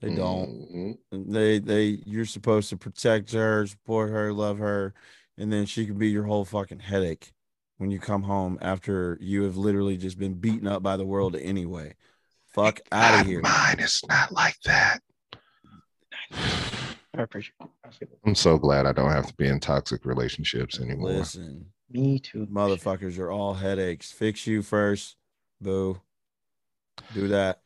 They don't. Mhm. They they. You're supposed to protect her, support her, love her, and then she can be your whole fucking headache when you come home after you have literally just been beaten up by the world anyway. fuck out of here. Mine is not like that. I appreciate it. I feel it. I'm so glad I don't have to be in toxic relationships anymore. Listen, Me too. motherfuckers are all headaches. Fix you first. Boo. Do that.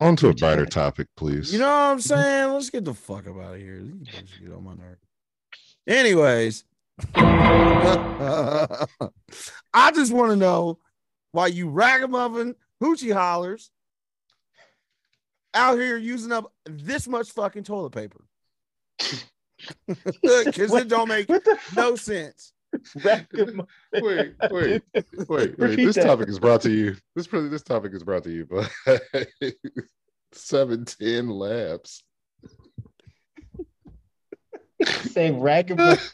On to a Which brighter topic, please. You know what I'm saying? Let's get the fuck up out of here. These get on my nerve. Anyways, I just want to know why you ragamuffin hoochie hollers out here using up this much fucking toilet paper. Because it don't make no sense. fuck? wait, wait, wait, wait. This topic is brought to you. This this topic is brought to you by 710 Labs. Say ragamuffin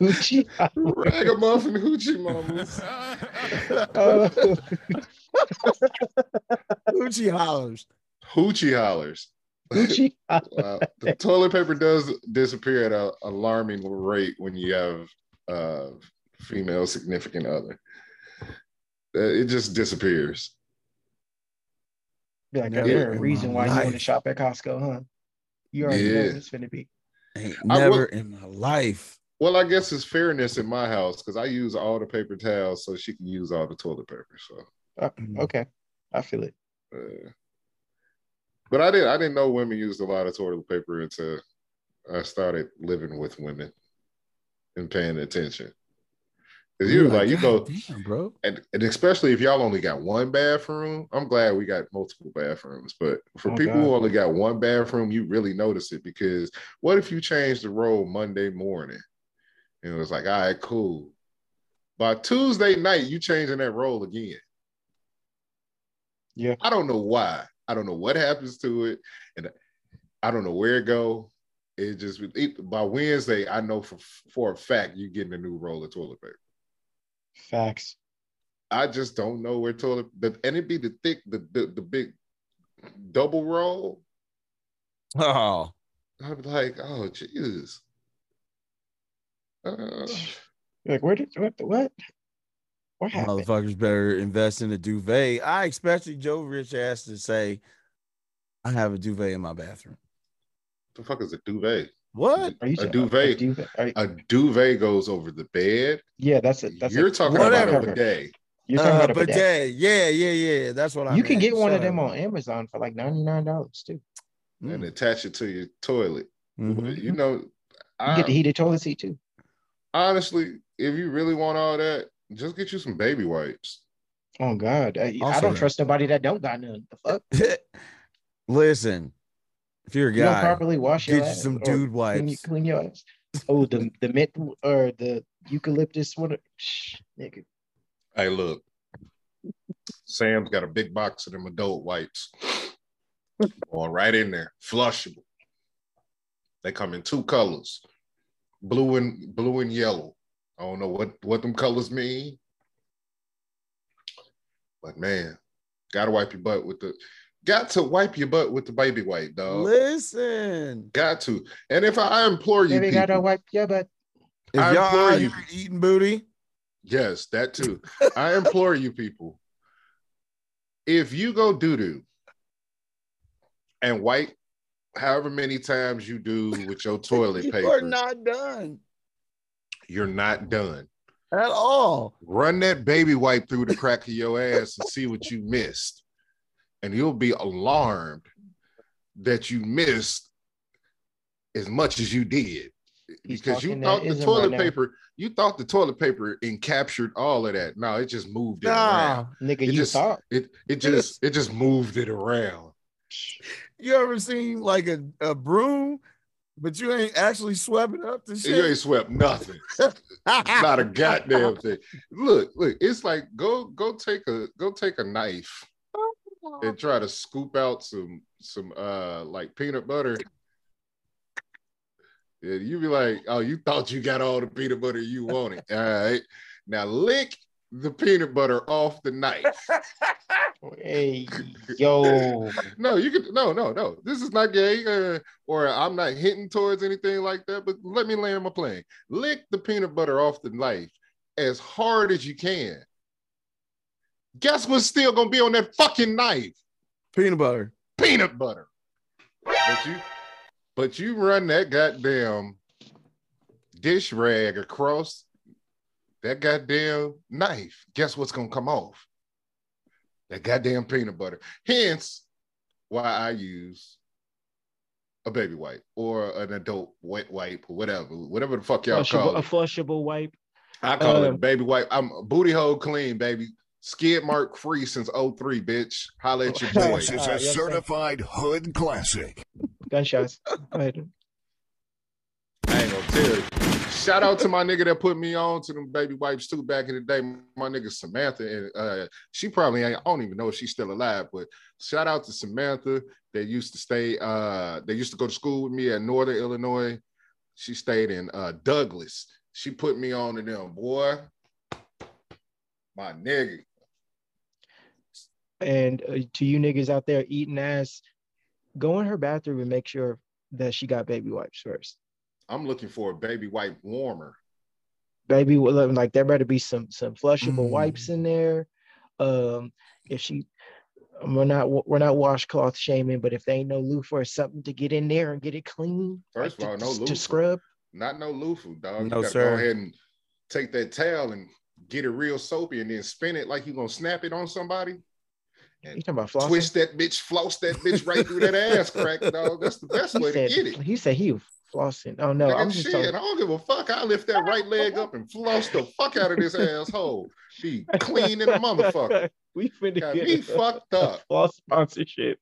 hoochie. Ragamuffin hoochie mamas. Oh, Hoochie hollers. Hoochie hollers. hoochie. Wow. The toilet paper does disappear at an alarming rate when you have uh female significant other. Uh, It just disappears. Be like, Never there's a reason my why you want to shop at Costco, huh? You already know Yeah. what it's finna be. Ain't never will- in my life. Well, I guess it's fairness in my house because I use all the paper towels so she can use all the toilet paper. So Uh, Mm. okay, I feel it. uh, but I didn't I didn't know women used a lot of toilet paper until I started living with women and paying attention. Because you You're like you go damn, bro. and, and especially if y'all only got one bathroom, I'm glad we got multiple bathrooms. But for Oh, people who only got one bathroom, you really notice it because what if you change the roll Monday morning? And it was like, all right, cool. By Tuesday night, you changing that roll again. Yeah. I don't know why. I don't know what happens to it, and I don't know where it go. It just it, by Wednesday, I know for for a fact you're getting a new roll of toilet paper. Facts. I just don't know where toilet the and it be the thick, the the, the big double roll. Oh, I'm like, oh Jesus. Uh, You're like, where did what? the- What? What happened? motherfuckers better invest in a duvet. I expected Joe Rich ass to say, I have a duvet in my bathroom. What the fuck is a duvet? What? Are you a talking- duvet. duvet? You- A duvet goes over the bed. yeah, that's it. That's You're a- talking Whatever. about a bidet. You're talking Uh, about a but bidet. yeah, yeah, yeah, yeah. That's what I You can get one of them on Amazon for like ninety nine dollars too. and Mm. attach it to your toilet. Mhm. You know, You I, get the heated toilet seat too. honestly, if you really want all that, just get you some baby wipes. Oh God, I, I don't trust nobody that don't got none. The fuck? Listen, if you're a You don't guy, properly wash your get you ass some or dude Clean, wipes. clean your ass. Oh, the the mint or the eucalyptus one. Shh, nigga. Hey, look, Sam's got a big box of them adult wipes. Going right in there, flushable. They come in two colors, blue and blue and yellow. I don't know what what them colors mean, but man, gotta wipe your butt with the. Got to wipe your butt with the baby wipe, dog. Listen, Got to. And if I, I implore you, Baby gotta wipe your butt. if I y'all implore out you. eating booty, Yes, that too. I implore you, people, if you go doo doo and wipe however many times you do with your toilet you paper, are not done you're not done. at all. Run that baby wipe through the crack of your ass and see what you missed. And you'll be alarmed that you missed as much as you did. He's because you thought the toilet right paper, you thought the toilet paper encaptured all of that. No, it just moved it around. Nigga, It you just thought. it it just it just moved it around. you ever seen like a, a broom, but you ain't actually swept up the shit. You ain't swept nothing. Not a goddamn thing. Look, look, it's like go go take a go take a knife and try to scoop out some some uh like peanut butter. Yeah, you be like, oh, you thought you got all the peanut butter you wanted. All right. Now lick the peanut butter off the knife. Hey, yo. no, you could no, no, no. This is not gay, uh, or I'm not hinting towards anything like that. But let me land my plane. Lick the peanut butter off the knife as hard as you can. Guess what's still gonna be on that fucking knife? Peanut butter. Peanut butter. But you, but you run that goddamn dish rag across that goddamn knife. Guess what's gonna come off? That goddamn peanut butter. Hence, why I use a baby wipe or an adult wet wipe or whatever, whatever the fuck y'all call it. a flushable wipe. I call it Um, a baby wipe. I'm booty hole clean, baby. Skid mark free since 03, bitch. Holla at your boy. This is Uh, a yes, sir. certified hood classic. Gunshots. Go ahead. I ain't gonna tell you. Shout out to my nigga that put me on to them baby wipes too back in the day. My nigga Samantha, and uh, she probably ain't, I don't even know if she's still alive, but shout out to Samantha. They used to stay, uh, they used to go to school with me at Northern Illinois. She stayed in uh, Douglas. She put me on to them, boy. My nigga. And uh, to you niggas out there eating ass, go in her bathroom and make sure that she got baby wipes first. I'm looking for a baby wipe warmer. Baby, well, like there better be some some flushable Mm. wipes in there. Um, if she, we're not we're not washcloth shaming, but if they ain't no loofah or something to get in there and get it clean, First like, of all, to, no to scrub. Not no loofah, dog. No, you gotta sir. go ahead and take that towel and get it real soapy and then spin it like you gonna snap it on somebody. You talking about flossing? Twist that bitch, floss that bitch right through that ass crack, dog. That's the best He way said, to get it. he said he was flossing. Oh no, I'm just shit, talking. I don't give a fuck. I lift that right leg up and floss the fuck out of this asshole. Be clean in a motherfucker. we finna Got get a- fucked up. floss sponsorship.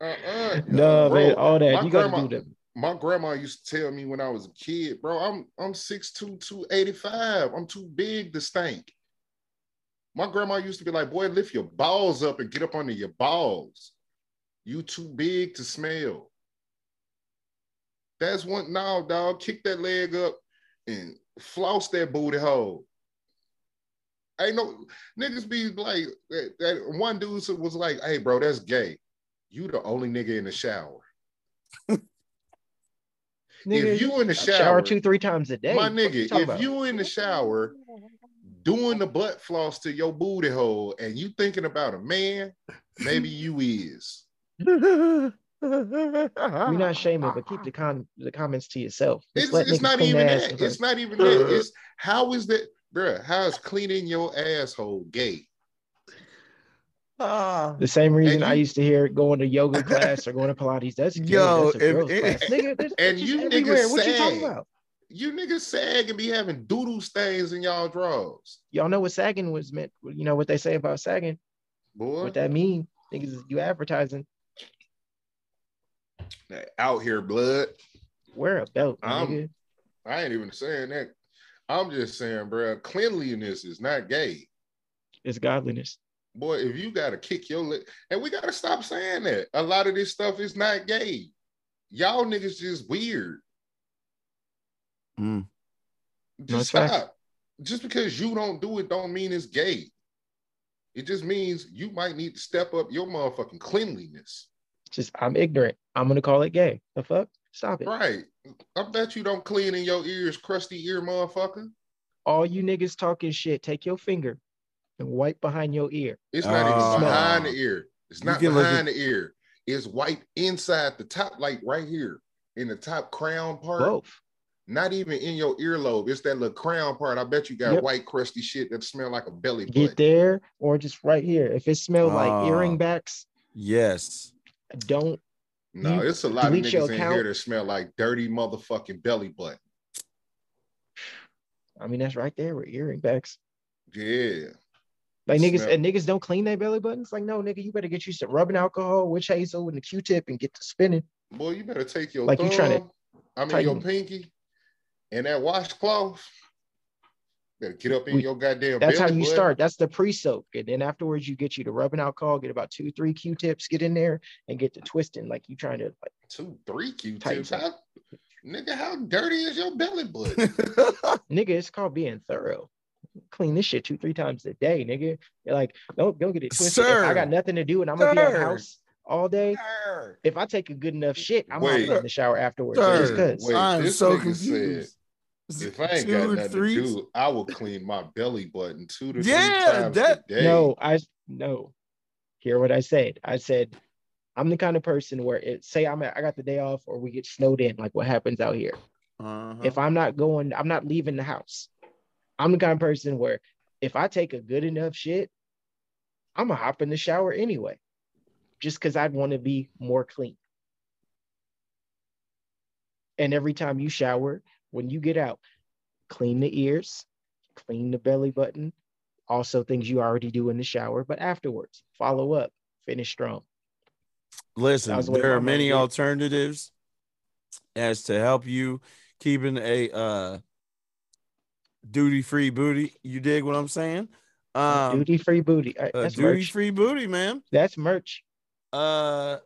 Uh-uh. No, Bro, man, all that you gotta grandma- do that. My grandma used to tell me when I was a kid, bro, I'm I'm 6'2, 285. I'm too big to stink. My grandma used to be like, boy, lift your balls up and get up under your balls. You too big to smell. That's one now, dog. Kick that leg up and floss that booty hole. Ain't no niggas be like that, that one dude was like, hey, bro, that's gay. You the only nigga in the shower. Nigga, if you in the I shower, two, three times a day. my What you nigga, if about? you in the shower doing the butt floss to your booty hole and you thinking about a man, maybe you is. We're not shaming, but keep the con the comments to yourself. Just It's, let it's niggas not even that. first. It's not even that. It's how is that, bruh? How is cleaning your asshole gay? Ah. The same reason I used to hear going to yoga class or going to Pilates. That's gay. Yo, that's if- girls. Nigga, that's, and that's you niggas everywhere. What you talking about? You niggas sag and be having doodle stains in y'all drawers, Y'all know what sagging was meant. You know what they say about sagging. boy. What that mean? Niggas, is you advertising. Out here, blood. Wear a belt, I'm- nigga. I ain't even saying that. I'm just saying, bruh, cleanliness is not gay. It's godliness. boy, if you gotta kick your leg, and we gotta stop saying that. A lot of this stuff is not gay. Y'all niggas just weird. Mm. Just it's facts. stop. Just because you don't do it, don't mean it's gay. It just means you might need to step up your motherfucking cleanliness. Just I'm ignorant. I'm gonna call it gay. The fuck? Stop it. Right. I bet you don't clean in your ears, crusty ear motherfucker. All you niggas talking shit. Take your finger and wipe behind your ear. It's not Oh. even behind the ear. It's not can look behind the ear. It's wipe inside the top, like right here in the top crown part. Both. Not even in your earlobe. It's that little crown part. I bet you got Yep. white crusty shit that smell like a belly Get there or just right here. If it smells like Ah. earring backs, Yes. Don't. No, You it's a lot of niggas in account. here that smell like dirty motherfucking belly button. I mean, that's right there with earring backs. Yeah. Like niggas Smell- and niggas don't clean their belly buttons. Like, no, nigga, you better get you some rubbing alcohol, witch hazel, and the Q-tip and get to spinning. Boy, you better take your Like you thumb, tryna I mean your pinky, and that washcloth. Better get up in We- your goddamn That's how you button. start. That's the pre-soak. And then afterwards, you get you the rubbing alcohol, get about two, three Q-tips, get in there and get to twisting like you trying to like Two, three Q-tips. How, nigga, how dirty is your belly button? nigga, it's called being thorough. Clean this shit two, three times a day, nigga. You're like, don't don't get it twisted. If I got nothing to do and I'm gonna be in the house all day. Sir. If I take a good enough shit, I'm Wait. hopping in the shower afterwards. Sir. Just cause. Wait, I'm so nigga said- confused. If I ain't two got nothing three. to do, I will clean my belly button two to Yeah, three times that- a day. No, I no. Hear what I said. I said I'm the kind of person where it say I'm at, I got the day off or we get snowed in, like what happens out here. Uh-huh. If I'm not going, I'm not leaving the house. I'm the kind of person where if I take a good enough shit, I'm gonna hop in the shower anyway, just because I'd want to be more clean. And every time you shower, when you get out, clean the ears, clean the belly button, also things you already do in the shower, but afterwards, follow up, finish strong. Listen, That was the way there are many did. alternatives as to help you keeping a uh duty free booty. You dig what I'm saying? Um duty free booty. uh, duty merch. free booty, man. That's merch. Uh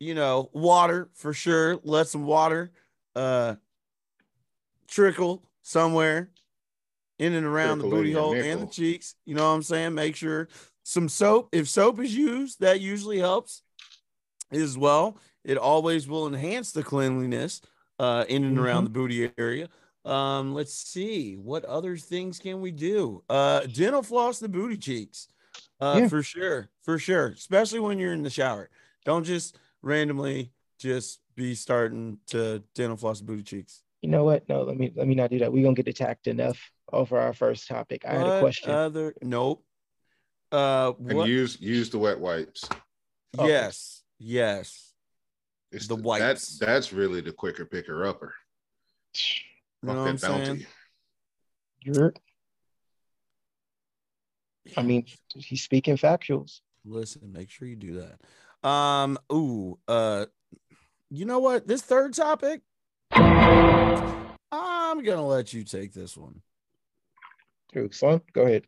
you know, water for sure. Let some water uh trickle somewhere in and around the Trickle in booty hole and the cheeks. You know what I'm saying? Make sure some soap. If soap is used, that usually helps as well. It always will enhance the cleanliness uh, in and around the booty area. Um, let's see what other things can we do. Uh, dental floss the booty cheeks, uh, Yeah. for sure, for sure. Especially when you're in the shower. Don't just randomly just be starting to dental floss the booty cheeks. You know what? No, let me let me not do that. We're gonna get attacked enough over our first topic. I had a What question. Other nope. Uh, And what? use use the wet wipes. Oh. yes, yes. It's The the, wipes. That's that's really the quicker picker upper. You know Fuck what I'm that bounty. saying? You're I mean, he's speaking factuals. Listen, make sure you do that. Um, ooh, uh, you know what? This third topic, I'm gonna let you take this one. Dude, son, go ahead.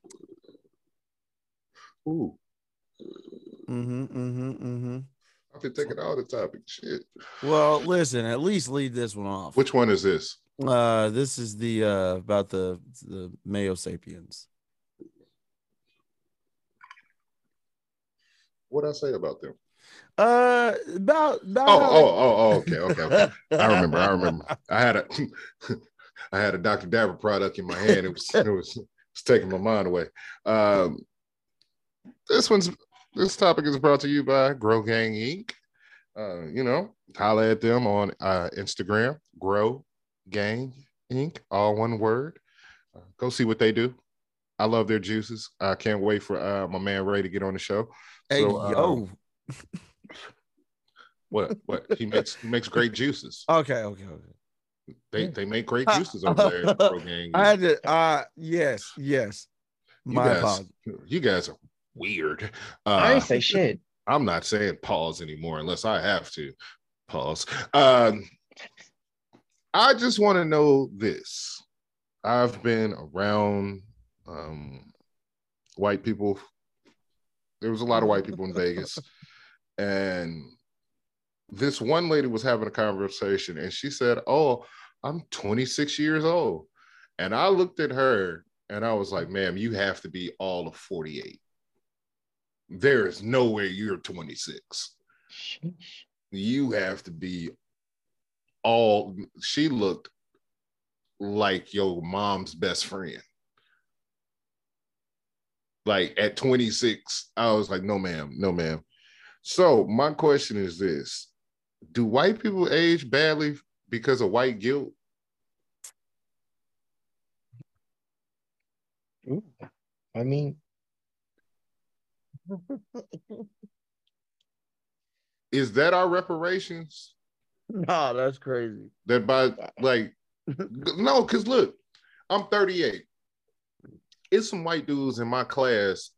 Ooh, Mm-hmm, mm-hmm, mm-hmm. I've been taking all the topics. Shit. Well, listen, at least lead this one off. Which one is this? uh this is the uh about the the Mayo sapiens. What I say about them? Uh about about Oh, oh, oh, oh, okay, okay, okay. I remember. I remember. I had a I had a Dr. Dabber product in my hand. It was it was it's taking my mind away. Um, this one's this topic is brought to you by Grow Gang Inc. Uh, you know, holla at them on uh, Instagram, Grow Gang Inc. All one word. Uh, go see what they do. I love their juices. I can't wait for uh, my man Ray to get on the show. Hey So, um, yo. what what he makes he makes great juices. Okay, okay, okay. They they make great juices over there at Grow Gang. I had to uh yes, yes. You My guys, apologies. you guys are weird. I Uh, ain't say shit. I'm not saying pause anymore unless I have to pause. Um, I just want to know this. I've been around um, white people. There was a lot of white people in Vegas, and this one lady was having a conversation, and she said, "Oh, I'm 26 years old," and I looked at her, and I was like, "Ma'am, you have to be all of 48." there is no way you're 26. You have to be all. She looked like your mom's best friend. Like at 26, I was like, no, ma'am, no, ma'am. So my question is this Do white people age badly because of white guilt? Ooh, I mean, Is that our reparations? No, that's crazy. that by like no because look i'm 38 it's some white dudes in my class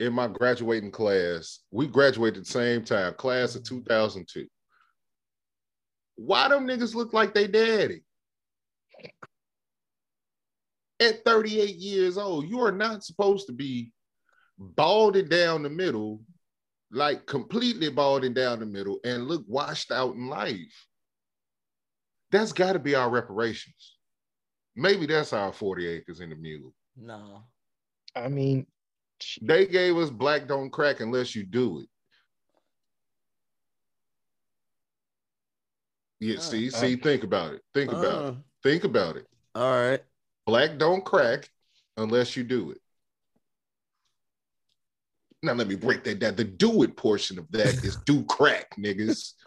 in my graduating class we graduated the same time class of 2002 why them niggas look like they daddy at 38 years old you are not supposed to be balded down the middle like completely balding down the middle and look washed out in life that's got to be our reparations. Maybe that's our 40 acres in the mule. No. I mean, They gave us black don't crack unless you do it. Yeah, uh, see, uh, see, think about it. Think uh, about it. Think about it. All right. Black don't crack unless you do it. Now let me break that down. The do it portion of that is do crack, niggas.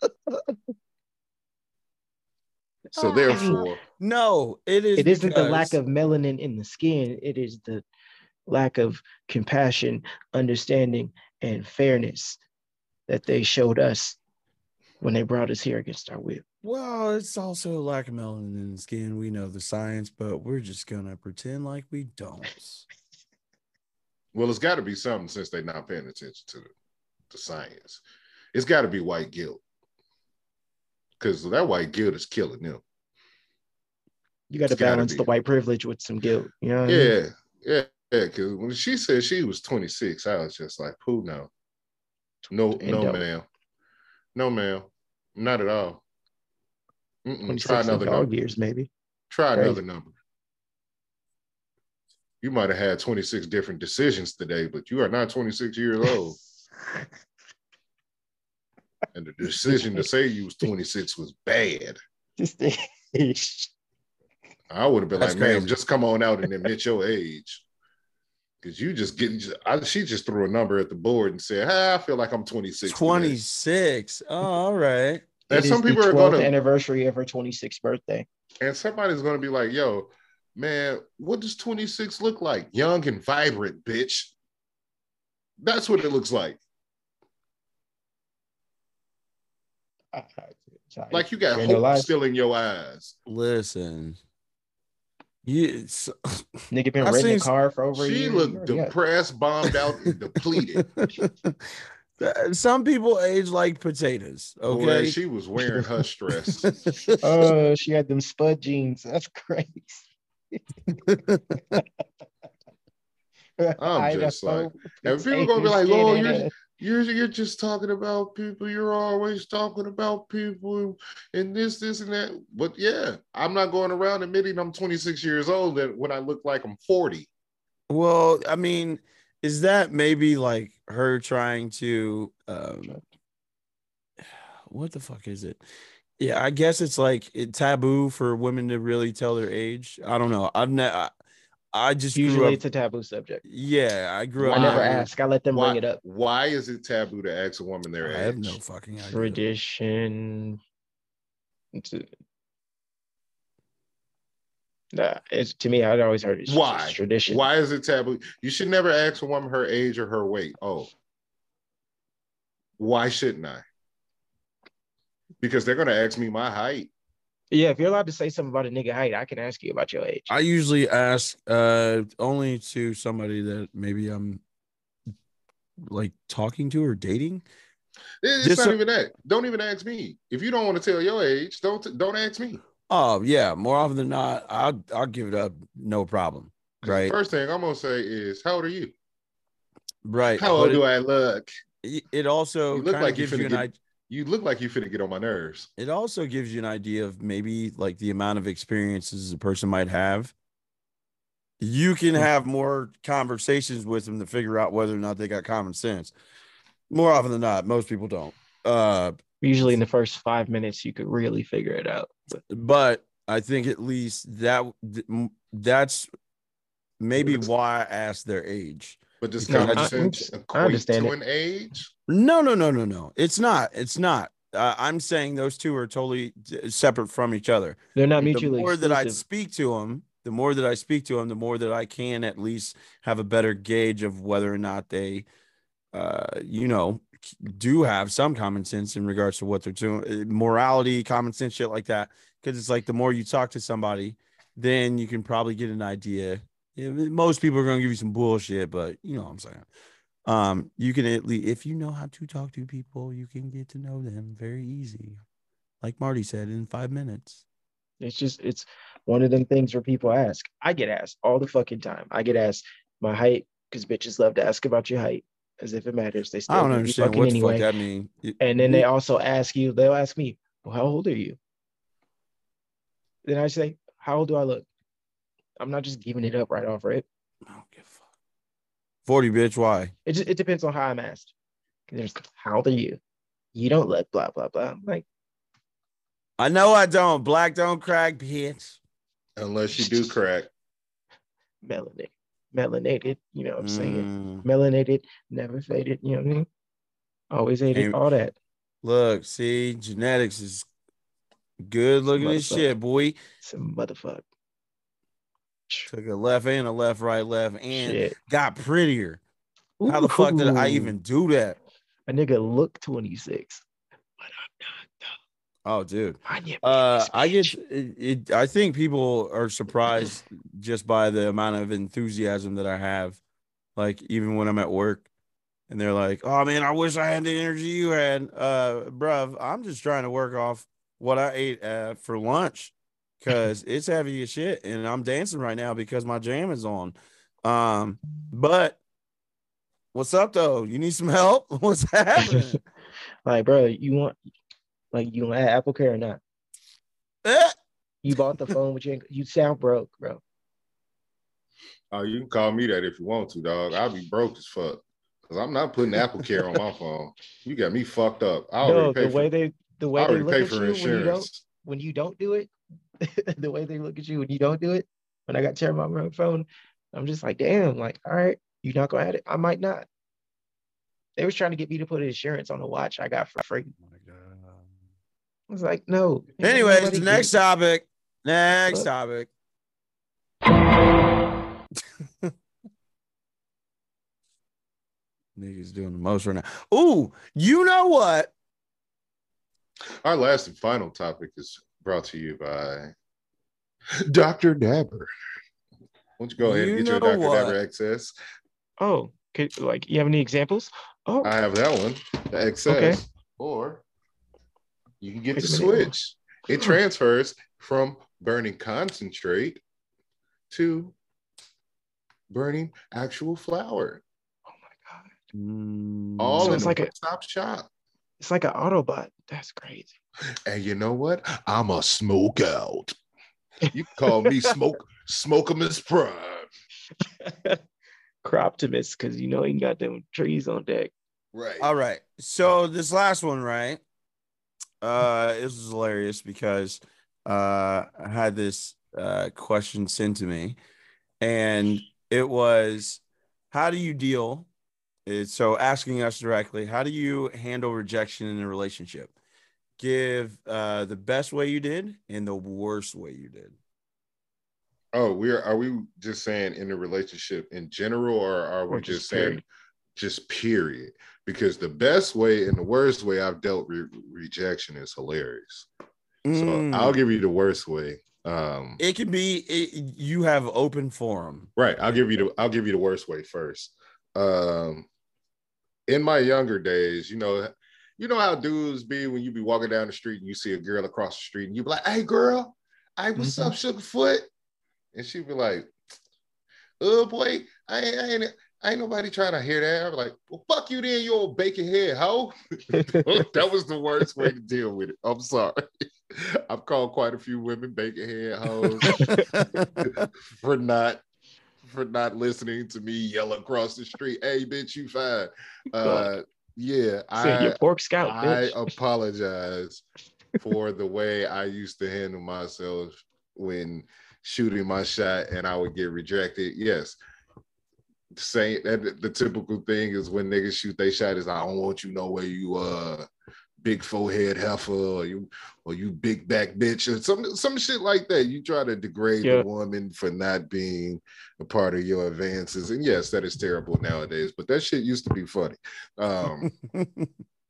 So oh, therefore, No, it is. It isn't the lack of melanin in the skin. It is the lack of compassion, understanding, and fairness that they showed us when they brought us here against our will. Well, it's also lack of melanin in the skin. We know the science, but we're just gonna pretend like we don't. well, it's got to be something since they're not paying attention to the, the science. It's got to be white guilt. Because that white guilt is killing them. You got to It's gotta balance the white privilege with some guilt. You know what I mean? Yeah, yeah, yeah. Because when she said she was 26, I was just like, "Who no, no, no, ma'am, no, ma'am, not at all." Mm-mm, 26 Try another dog number. years, maybe. Try Crazy. another number. You might have had 26 different decisions today, but you are not 26 years old. and the decision to say you was 26 was bad. Just the age. I would have been That's like, ma'am, crazy. just come on out and admit your age. Because you just get, I, she just threw a number at the board and said, ah, I feel like I'm 26. today." 26. Oh, all right. And It is some the people are 12th going to, anniversary of her 26th birthday. and somebody's going to be like, yo, man, what does 26 look like? Young and vibrant, bitch. That's what it looks like. Like you got Ain't no hope still in your eyes. Listen. You, it's- Nigga been I renting seen a car for over a She year. looked Yeah. depressed, bombed out, and depleted. some people age like potatoes. Boy, Okay. she was wearing her stress. Oh, she had them spud jeans. That's crazy. I'm just like, and people gonna be like, "Oh, you're you're you're just talking about people. You're always talking about people and this, this, and that." But yeah, I'm not going around admitting I'm 26 years old and when I look like I'm 40. well, I mean, is that maybe like her trying to um what the fuck is it? Yeah, I guess it's like it taboo for women to really tell their age. I don't know. I've never I, I just grew Usually up, it's a taboo subject. yeah, I grew up I never Why? ask. I let them Why, bring it up. why is it taboo to ask a woman their age? I have no fucking idea. Tradition. It's a- Nah, it's to me. I'd always heard it's just Why? tradition. Why is it taboo? You should never ask a woman her age or her weight. Oh, why shouldn't I? Because they're gonna ask me my height. Yeah, if you're allowed to say something about a nigga height, I can ask you about your age. I usually ask uh only to somebody that maybe I'm like talking to or dating. It's Just not so- even that. Don't even ask me. If you don't want to tell your age, don't don't ask me. Oh yeah, more often than not, I'll I'll give it up, no problem. Right, first thing I'm gonna say is, how old are you? right. How old But do I look? it, it also You look kind like of gives you an get- idea. You look like you finna get on my nerves. It also gives you an idea of maybe like the amount of experiences a person might have. You can have more conversations with them to figure out whether or not they got common sense. More often than not, most people don't. Uh, Usually in the first five minutes, you could really figure it out. But but I think at least that that's maybe why I asked their age. But does No, common I- sense I equate understand to it. an age? No, no, no, no, no. It's not. It's not. Uh, I'm saying those two are totally separate from each other. they're not mutually. the mutually more that I speak to them, the more that I speak to them, the more that I can at least have a better gauge of whether or not they, uh, you know, do have some common sense in regards to what they're doing, uh, morality, common sense, shit like that. Because it's like the more you talk to somebody, then you can probably get an idea. Yeah, Most people are going to give you some bullshit, but you know what I'm saying. Um, you can at least, if you know how to talk to people, you can get to know them very easy. Like Marty said, in five minutes. It's just it's one of them things where people ask. I get asked all the fucking time. I get asked my height because bitches love to ask about your height as if it matters. They still I don't understand fucking what the anyway. fuck that mean. And then they also ask you, they'll ask me, well, how old are you? Then I say, how old do I look? I'm not just giving it up right off rip. I don't give a fuck. 40 bitch, why? It just it depends on how I'm asked. There's how old are you? You don't look blah blah blah. I'm like, I know I don't. Black don't crack, bitch. Unless you do crack. melanated, melanated. You know what I'm saying? Mm, Melanated, never faded. You know what I mean? Always hated Ain't- all that. look, see, genetics is good looking as shit, boy. Some motherfucker. Took a left and a left, right, left, and Shit. got prettier. How the fuck did I even do that? A nigga look 26. Oh, dude. Uh, I get it, it. I think people are surprised just by the amount of enthusiasm that I have. Like even when I'm at work, and they're like, "Oh man, I wish I had the energy you had." Uh, bruv, I'm just trying to work off what I ate uh, for lunch because it's heavy as shit, and I'm dancing right now because my jam is on. Um, but what's up though? You need some help? What's happening? like, bro, you want like you want Apple Care or not? Eh, You bought the phone, but you you sound broke, bro. Oh, you can call me that if you want to, dog. I'll be broke as fuck. Cause I'm not putting Apple Care on my phone. You got me fucked up. I already No, pay the for way they the I way they look pay at for you when you don't insurance. when you don't do it, the way they look at you when you don't do it. When I got turned my own phone, I'm just like, damn, like, all right, you're not gonna have it? I might not. They was trying to get me to put insurance on the watch I got for free. Oh I was like, no. ain't gonna Anyways, the next it. topic. Next Look. topic. Niggas doing the most right now. Ooh, you know what? Our last and final topic is brought to you by Dr. Dabber. Why don't you go ahead You and get your Dr. what? Dabber access? Oh, could, like you have any examples? Oh, I have that one, the excess. Okay. Or you can get the switch. It hmm. transfers from burning concentrate to burning actual flower. oh my god, All So in it's a like a- one-stop shop. it's like an Autobot. That's crazy. And you know what? I'm a smoke out. You call me smoke smokeamus prime. Croptimus, because you know he got them trees on deck. Right. All right. So this last one, right? Uh, this was hilarious because uh, I had this uh question sent to me, and it was, "How do you deal?" It's so asking us directly, "How do you handle rejection in a relationship?" Give uh the best way you did and the worst way you did. Oh, we're are we just saying in a relationship in general, or are we Or just, just saying just period? Because the best way and the worst way I've dealt with rejection is hilarious. So Mm. I'll give you the worst way. Um, It can be it, you have open forum. right. I'll give you the I'll give you the worst way first. Um, in my younger days, you know, you know how dudes be when you be walking down the street and you see a girl across the street and you be like, "Hey, girl, hey, what's up, Sugarfoot?" And she'd be like, "Oh boy, I ain't, I ain't, I ain't nobody trying to hear that." I'm like, "Well, fuck you then, you old bacon head hoe." that was the worst way to deal with it. I'm sorry. I've called quite a few women bacon head hoes for not for not listening to me yell across the street. Hey, bitch, you fine. Uh, yeah, Said your I pork scout, I bitch. apologize for the way I used to handle myself when shooting my shot and I would get rejected. Yes. Saying that the typical thing is when niggas shoot they shot is I don't want you know where you uh big forehead heifer or you or you big back bitch or some some shit like that. You try to degrade Yeah. the woman for not being a part of your advances. And yes, that is terrible nowadays, but that shit used to be funny. Um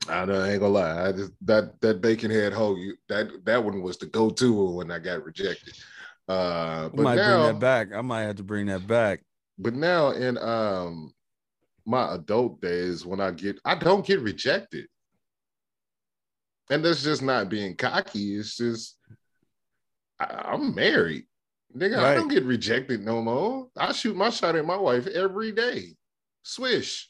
I know I ain't gonna lie. I just that that bacon head hoe, you that that one was the go-to when I got rejected. Uh I but might now bring that back. I might have to bring that back. but now in um my adult days when I get I don't get rejected. And that's just not being cocky. It's just I, I'm married. Nigga, I don't get rejected no more. I shoot my shot at my wife every day. Swish.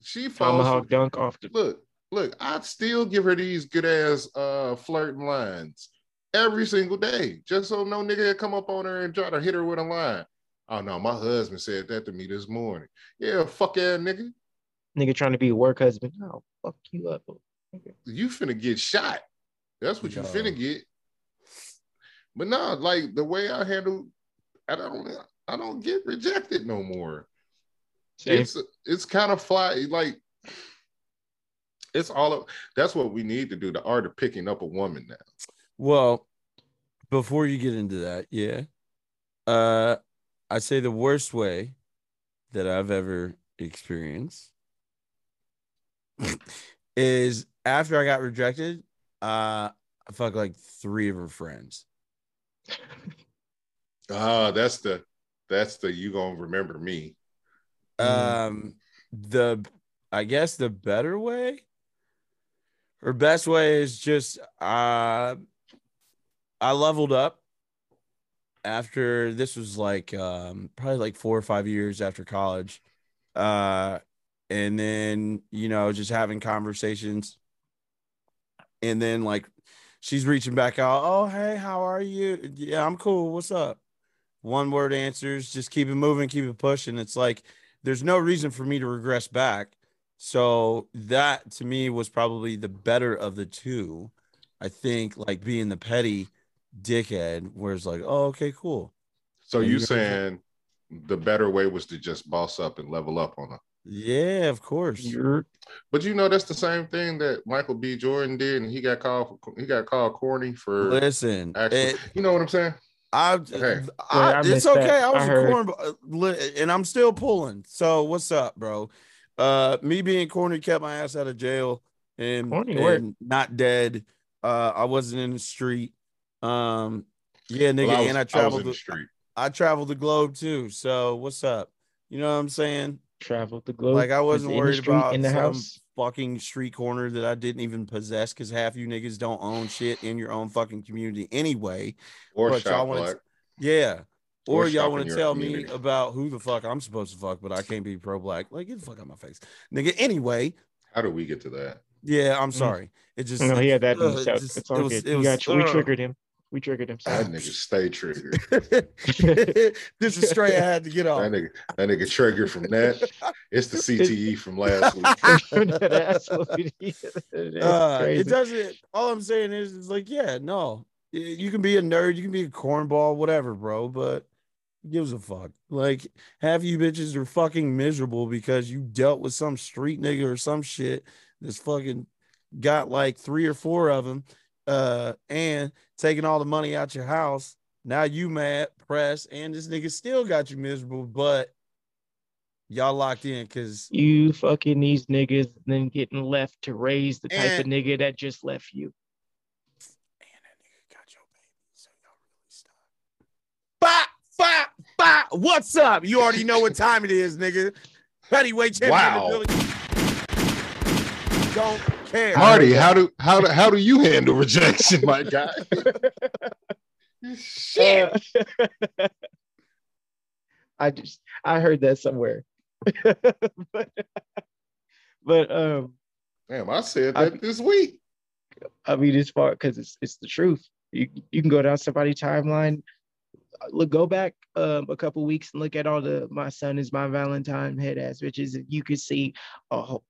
She falls. Tomahawk dunk off the Look, look, I'd still give her these good ass uh flirting lines every single day, just so no nigga had come up on her and try to hit her with a line. Oh no, my husband said that to me this morning. Yeah, fuck yeah, nigga. nigga trying to be a work husband. Oh, fuck you up. You finna get shot. That's what you finna get. But no, like the way I handle, I don't, I don't get rejected no more. Same. It's it's kind of fly, like it's all of. That's what we need to do. The art of picking up a woman now. Well, before you get into that, yeah. Uh I'd say the worst way that I've ever experienced is after I got rejected, uh I fucked like three of her friends. Ah, that's the that's the you gonna remember me. Um the I guess the better way or best way is just uh I leveled up after this was like um probably like four or five years after college. Uh and then you know just having conversations and then like she's reaching back out oh hey how are you? Yeah i'm cool. What's up? One word answers just keep it moving keep it pushing. It's like there's no reason for me to regress back. So that to me was probably the better of the two. I think like being the petty dickhead where it's like oh okay cool. So And you saying the better way was to just boss up and level up on her? Yeah of course You're But you know that's the same thing that Michael B. Jordan did, and he got called he got called corny for listen actually. it- you know what I'm saying? I, Okay. I, I it's okay. that. I was I a heard. corn, uh, and I'm still pulling. So what's up, bro? Uh, me being corny kept my ass out of jail and, Corny and not dead. Uh, I wasn't in the street. Um, yeah, nigga, Well, I was, and I I traveled. in the the, street. I traveled the globe too. So what's up? You know what I'm saying? Traveled the globe. Like I was wasn't in the worried street, about in the some house. fucking street corner that I didn't even possess because half you niggas don't own shit in your own fucking community anyway. Or But y'all wanna. Yeah. Or Or, y'all want to your tell me about who the fuck I'm supposed to fuck, but I can't be pro black. Like, get the fuck out my face. Nigga, anyway, How do we get to that? yeah, I'm sorry. It just, No, he had that uh, his it notes. just- It's it all was- good. it We was- got you. We triggered him. We triggered him. That nigga stay triggered. this is straight I had to get off. That off. nigga, that nigga triggered from that. It's the CTE from last week. That's what it is. That's Uh, it doesn't. All I'm saying is, it's like, yeah, no, you can be a nerd, you can be a cornball, whatever, bro. But who gives a fuck? Like, half you bitches are fucking miserable because you dealt with some street nigga or some shit that's fucking got like three or four of them, uh, and taking all the money out your house. Now you mad, press, and this nigga still got you miserable, but y'all locked in because you fucking these niggas and then getting left to raise the type of nigga that just left you. And that nigga got your baby, so y'all really stop. Bop, bop, bop. What's up? You already know what time it is, nigga. Heavyweight champion. Wow. in the building. Don't care. Marty, how do how do how do you handle rejection, my guy? Shit. Uh, I just I heard that somewhere. but, but um Damn, I said I- that this week. I mean it's far because it's it's the truth. You you can go down somebody's timeline. uh, Look, go back um, a couple weeks and look at all the "my son is my Valentine" head ass bitches. and You could see a whole.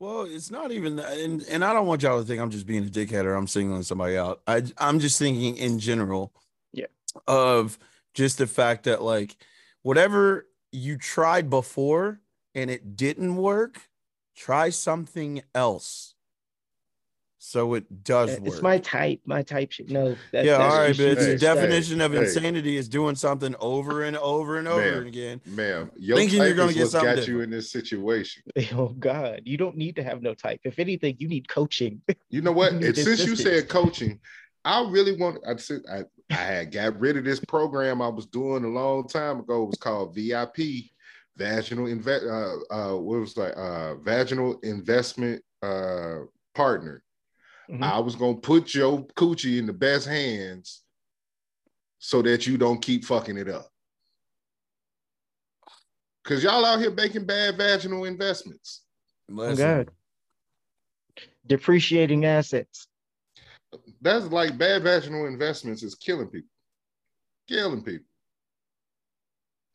Well, it's not even that, and, and I don't want y'all to think I'm just being a dickhead or I'm singling somebody out. I I'm just thinking in general, Yeah. of just the fact that like whatever you tried before and it didn't work, try something else. So it does work. It's my type. My type should know. That, yeah, that's all right, just but you it's the definition of Hey. insanity is doing something over and over and over Ma'am. again. Ma'am, your Thinking you're type gonna get what's something got you in this situation. Oh God, you don't need to have no type. If anything, you need coaching. You know what? You since you said coaching, I really want. I said I, I had got rid of this program I was doing a long time ago. It was called VIP, vaginal invest. Uh, uh, what was like uh, vaginal investment uh partner. Mhm. I was gonna put your coochie in the best hands, so that you don't keep fucking it up. Cause y'all out here making bad vaginal investments. Oh Listen, God, depreciating assets. That's like bad vaginal investments is killing people. Killing people.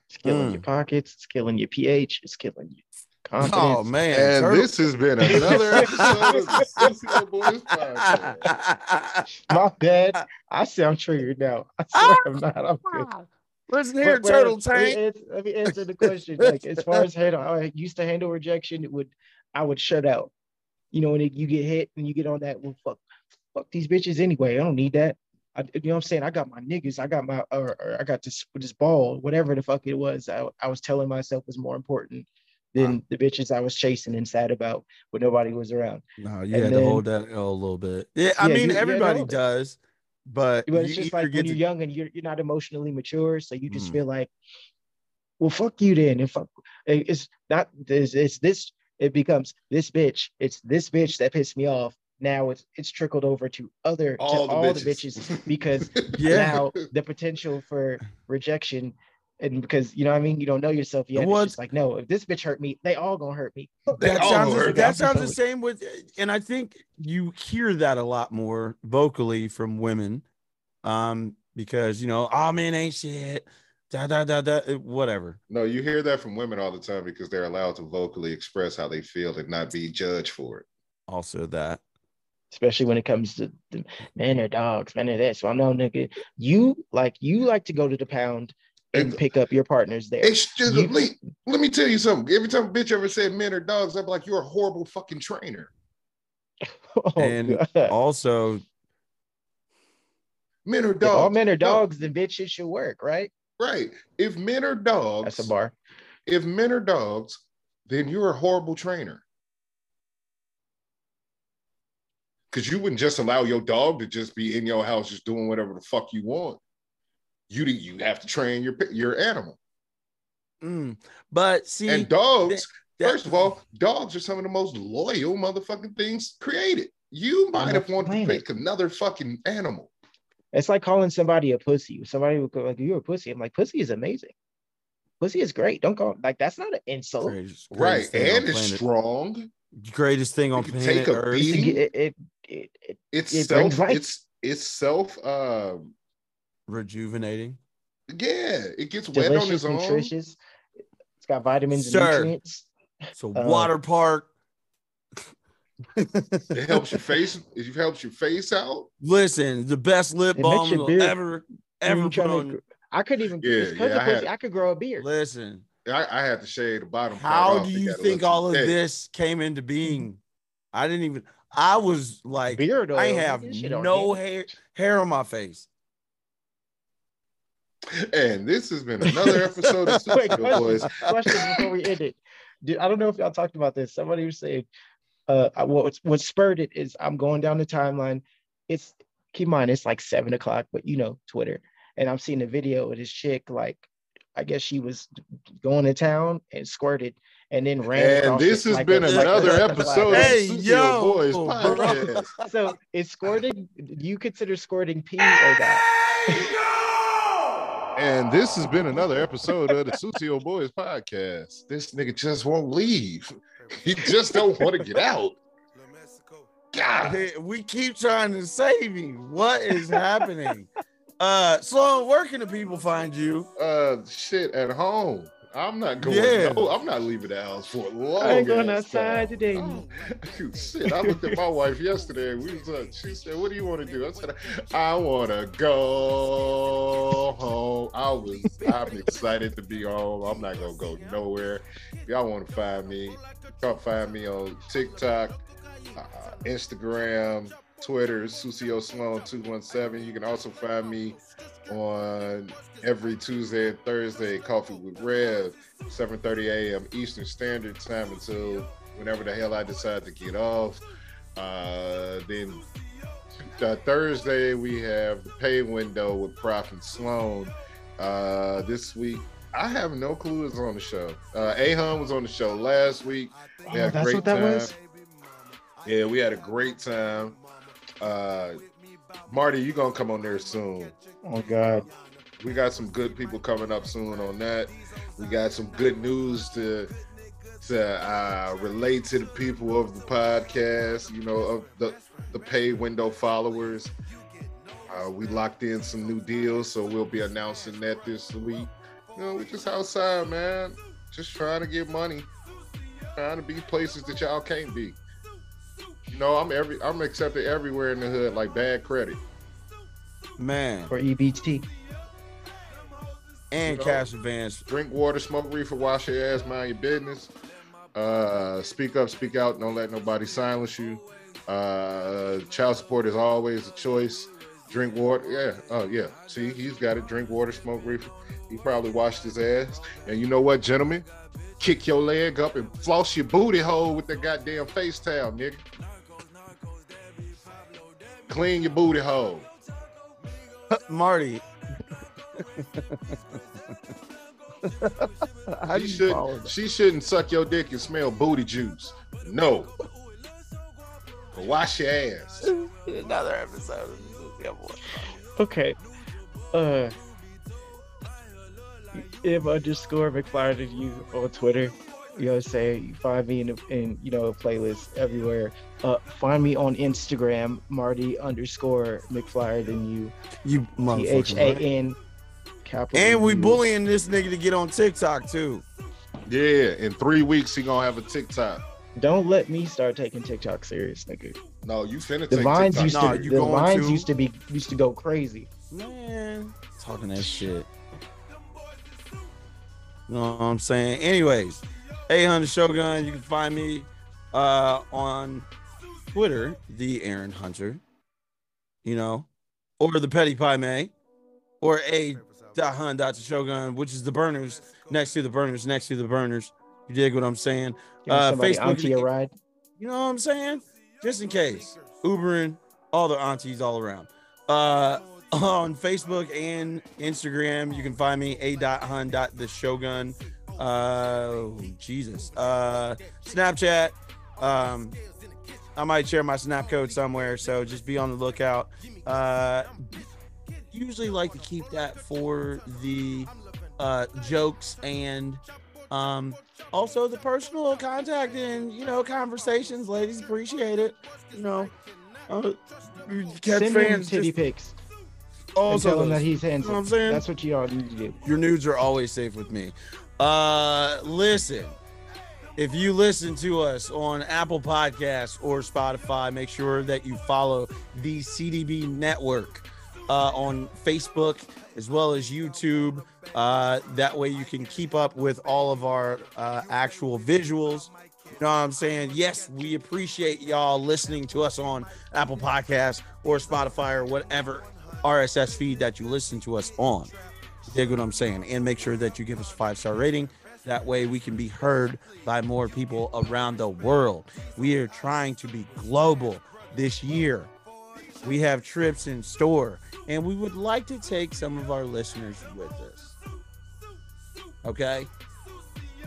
It's killing Mm. your pockets. It's killing your pH. It's killing you. Confidence. Oh man, And Turtle- this has been another episode of the Sucio Boyz Podcast. My bad. I sound triggered now. I swear I'm not. I'm good. Ah, Listen here, But- but Turtle let me Tank. Let me answer the question. Like as far as handle, I used to handle rejection. It would I would shut out. You know, when it, you get hit and you get on that, well, fuck, fuck these bitches anyway. I don't need that. I, you know what I'm saying? I got my niggas. I got my, or, or I got this this ball, whatever the fuck it was. I, I was telling myself was more important than the bitches I was chasing and sad about when nobody was around. No, you And had then- to hold that L a little bit. Yeah, I Yeah, mean you- you everybody it. does, but But it's you just like when you're young and you're you're not emotionally mature, so you just Mm. feel like, well, fuck you then. And fuck, it's not this. It's this. It becomes this bitch. It's this bitch that pissed me off. Now it's it's trickled over to other All to the all the bitches. bitches because Yeah. now the potential for rejection. And because you know what I mean, you don't know yourself yet. What- It's just like, no, if this bitch hurt me, they all gonna hurt me. That all sounds hurt that me. sounds the same with and I think you hear that a lot more vocally from women. Um, because you know, oh man ain't shit. Da da da da uh, whatever. No, you hear that from women all the time because they're allowed to vocally express how they feel and not be judged for it. Also that. especially when it comes to the men or dogs, men or this. Well, no, nigga, you like you like to go to the pound and And- pick up your partners there. Excuse You- me. Let me tell you something. Every time a bitch ever said men or dogs, I'm like, you're a horrible fucking trainer. Oh, and God. also Men or If all dogs. men are No, dogs, then bitch, it should work, right? right. If men are dogs, That's a bar. if men are dogs, then you're a horrible trainer. Because you wouldn't just allow your dog to just be in your house, just doing whatever the fuck you want. You you have to train your your animal. mm, but see and dogs, that- first of all, dogs are some of the most loyal motherfucking things created. You might have wanted to planet. pick another fucking animal. It's like calling somebody a pussy. Somebody would go like, "You're a pussy." I'm like, "Pussy is amazing. Pussy is great. Don't call like that's not an insult. greatest, Right. greatest thing on And it's planet- strong. greatest thing on can planet take a Earth. It, beating. it, it, it, it- It's It self, brings life. it's it's self um rejuvenating. yeah, it gets wet on its own. nutritious. It's got vitamins Sir. and nutrients. It's a Uh, water park. It helps your face, it helps your face out. Listen, the best lip balm your you'll ever When ever you put on. gr- I couldn't even. Yeah, yeah, I had- I could grow a beard. Listen, I, I had to shave the bottom. how off. do you think all of thick. this came into being? I didn't even. I was like, Beard oil. I have no hair hair on my face. And this has been another episode of Wait, question, Boys. question before we end it. Dude, I don't know if y'all talked about this. Somebody was saying, uh, I- what what spurred it is I'm going down the timeline. It's keep in mind it's like seven o'clock, but you know Twitter, and I'm seeing a video of this chick like, I guess she was going to town and squirted, and then ran. And this has like been a- another like a episode. Hey, of Sucio yo, Boys bro. So is squirting? You consider squirting pee or not? And this has been another episode of the Sucio Boyz podcast. This nigga just won't leave. He just don't want to get out. God. We keep trying to save him. What is happening? uh, Sloan, where can the people find you? Uh, shit at home. I'm not going. Yeah. No, I'm not leaving the house for a long. I ain't going outside time. today. Oh, shit, I looked at my wife yesterday. We was uh, she said, "What do you want to do?" I said, "I want to go home." I was. I'm excited to be home. I'm not gonna go nowhere. If y'all want to find me, y'all find me on TikTok, uh, Instagram, Twitter, Sucio Sloan two one seven. You can also find me on every Tuesday and Thursday, Coffee with Rev, 7:30 a.m. Eastern Standard Time until whenever the hell I decide to get off. Uh, then uh, Thursday we have the pay window with Prof and Sloan. Uh, this week I have no clue who's on the show. Uh, Ahun was on the show last week. We Oh, had a that's great what that time. was. Yeah, we had a great time. Uh, Marty, you gonna come on there soon. Oh God. We got some good people coming up soon on that. We got some good news to to uh, relate to the people of the podcast. You know, of the the pay window followers. Uh, we locked in some new deals, so we'll be announcing that this week. You know, we just outside, man, just trying to get money. trying to be places that y'all can't be. You know, I'm every I'm accepted everywhere in the hood like bad credit. Man. Or EBT. And You know? cash advance. Drink water, smoke reefer, wash your ass, mind your business. Uh, speak up, speak out. Don't let nobody silence you. Uh, child support is always a choice. Drink water. Yeah. Oh, yeah. See, he's got it. Drink water, smoke reefer. He probably washed his ass. And you know what, gentlemen? Kick your leg up and floss your booty hole with that goddamn face towel, nigga. Clean your booty hole. Marty. How she, you should, she shouldn't suck your dick and smell booty juice. No. But wash your ass. Another episode of the Boy. Okay. Uh if underscore McFlyer to you on Twitter, you know say you find me in, a, in you know a playlist everywhere. Uh find me on Instagram, Marty underscore McFlyer than you. You T motherfucking H A N capital. And we U. bullying this nigga to get on TikTok too. Yeah, in three weeks he gonna have a TikTok. Don't let me start taking TikTok serious, nigga. No, you finna The take vines TikTok. used Nah, to you the going vines to? used to be used to go crazy. Man, talking that shit. You know what I'm saying? Anyways, 800 Shogun, you can find me uh on Twitter, the Aaron Hunter, you know, or the Petty Pie May, or a dot hun dot shogun, which is the burners next to the burners next to the burners. You dig what I'm saying? Uh, Facebook, auntie a ride. you know what I'm saying? Just in case. Ubering, all the aunties all around. Uh on Facebook and Instagram, you can find me a Hun The shogun. Uh oh, Jesus. Uh Snapchat. Um I might share my snap code somewhere, so just be on the lookout. Uh usually like to keep that for the uh jokes and um also the personal contact and you know conversations ladies appreciate it you know uh, catch Send him fans titty just- pics. also and tell him that he's handsome. You know I'm saying? That's what you all need to do. your nudes are always safe with me uh listen if you listen to us on apple podcasts or spotify make sure that you follow the cdb network uh, on facebook as well as youtube. Uh, that way you can keep up with all of our uh, actual visuals. You know what i'm saying? Yes we appreciate y'all listening to us on apple podcasts or spotify or whatever rss feed that you listen to us on dig what I'm saying, and make sure that you give us a five star rating. That way, we can be heard by more people around the world. We are trying to be global this year. We have trips in store, and we would like to take some of our listeners with us. Okay,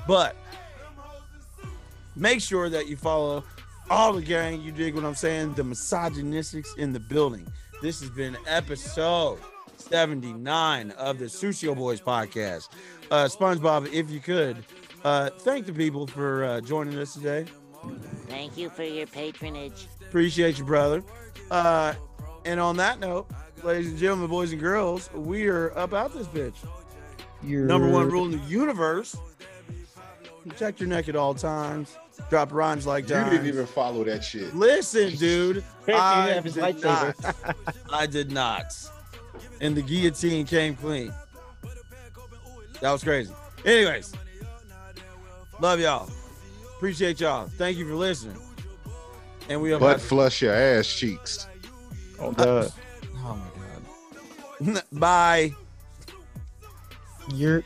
but make sure that you follow all the gang. You dig what I'm saying? The misogynistics in the building. This has been episode 79 of the Sucio Boyz podcast. Uh, SpongeBob, if you could, uh, thank the people for uh, joining us today. Thank you for your patronage. Appreciate you, brother. Uh, and on that note, ladies and gentlemen, boys and girls, we are up out this bitch. You're Number one rule in the universe: protect your neck at all times. Drop rhymes like You dimes. didn't even follow that shit. Listen, dude. You I have his did not. I did not. And the guillotine came clean. That was crazy. Anyways, love y'all. Appreciate y'all. Thank you for listening. And we are Butt flush your ass cheeks. Oh, God. Oh my god. Bye. You're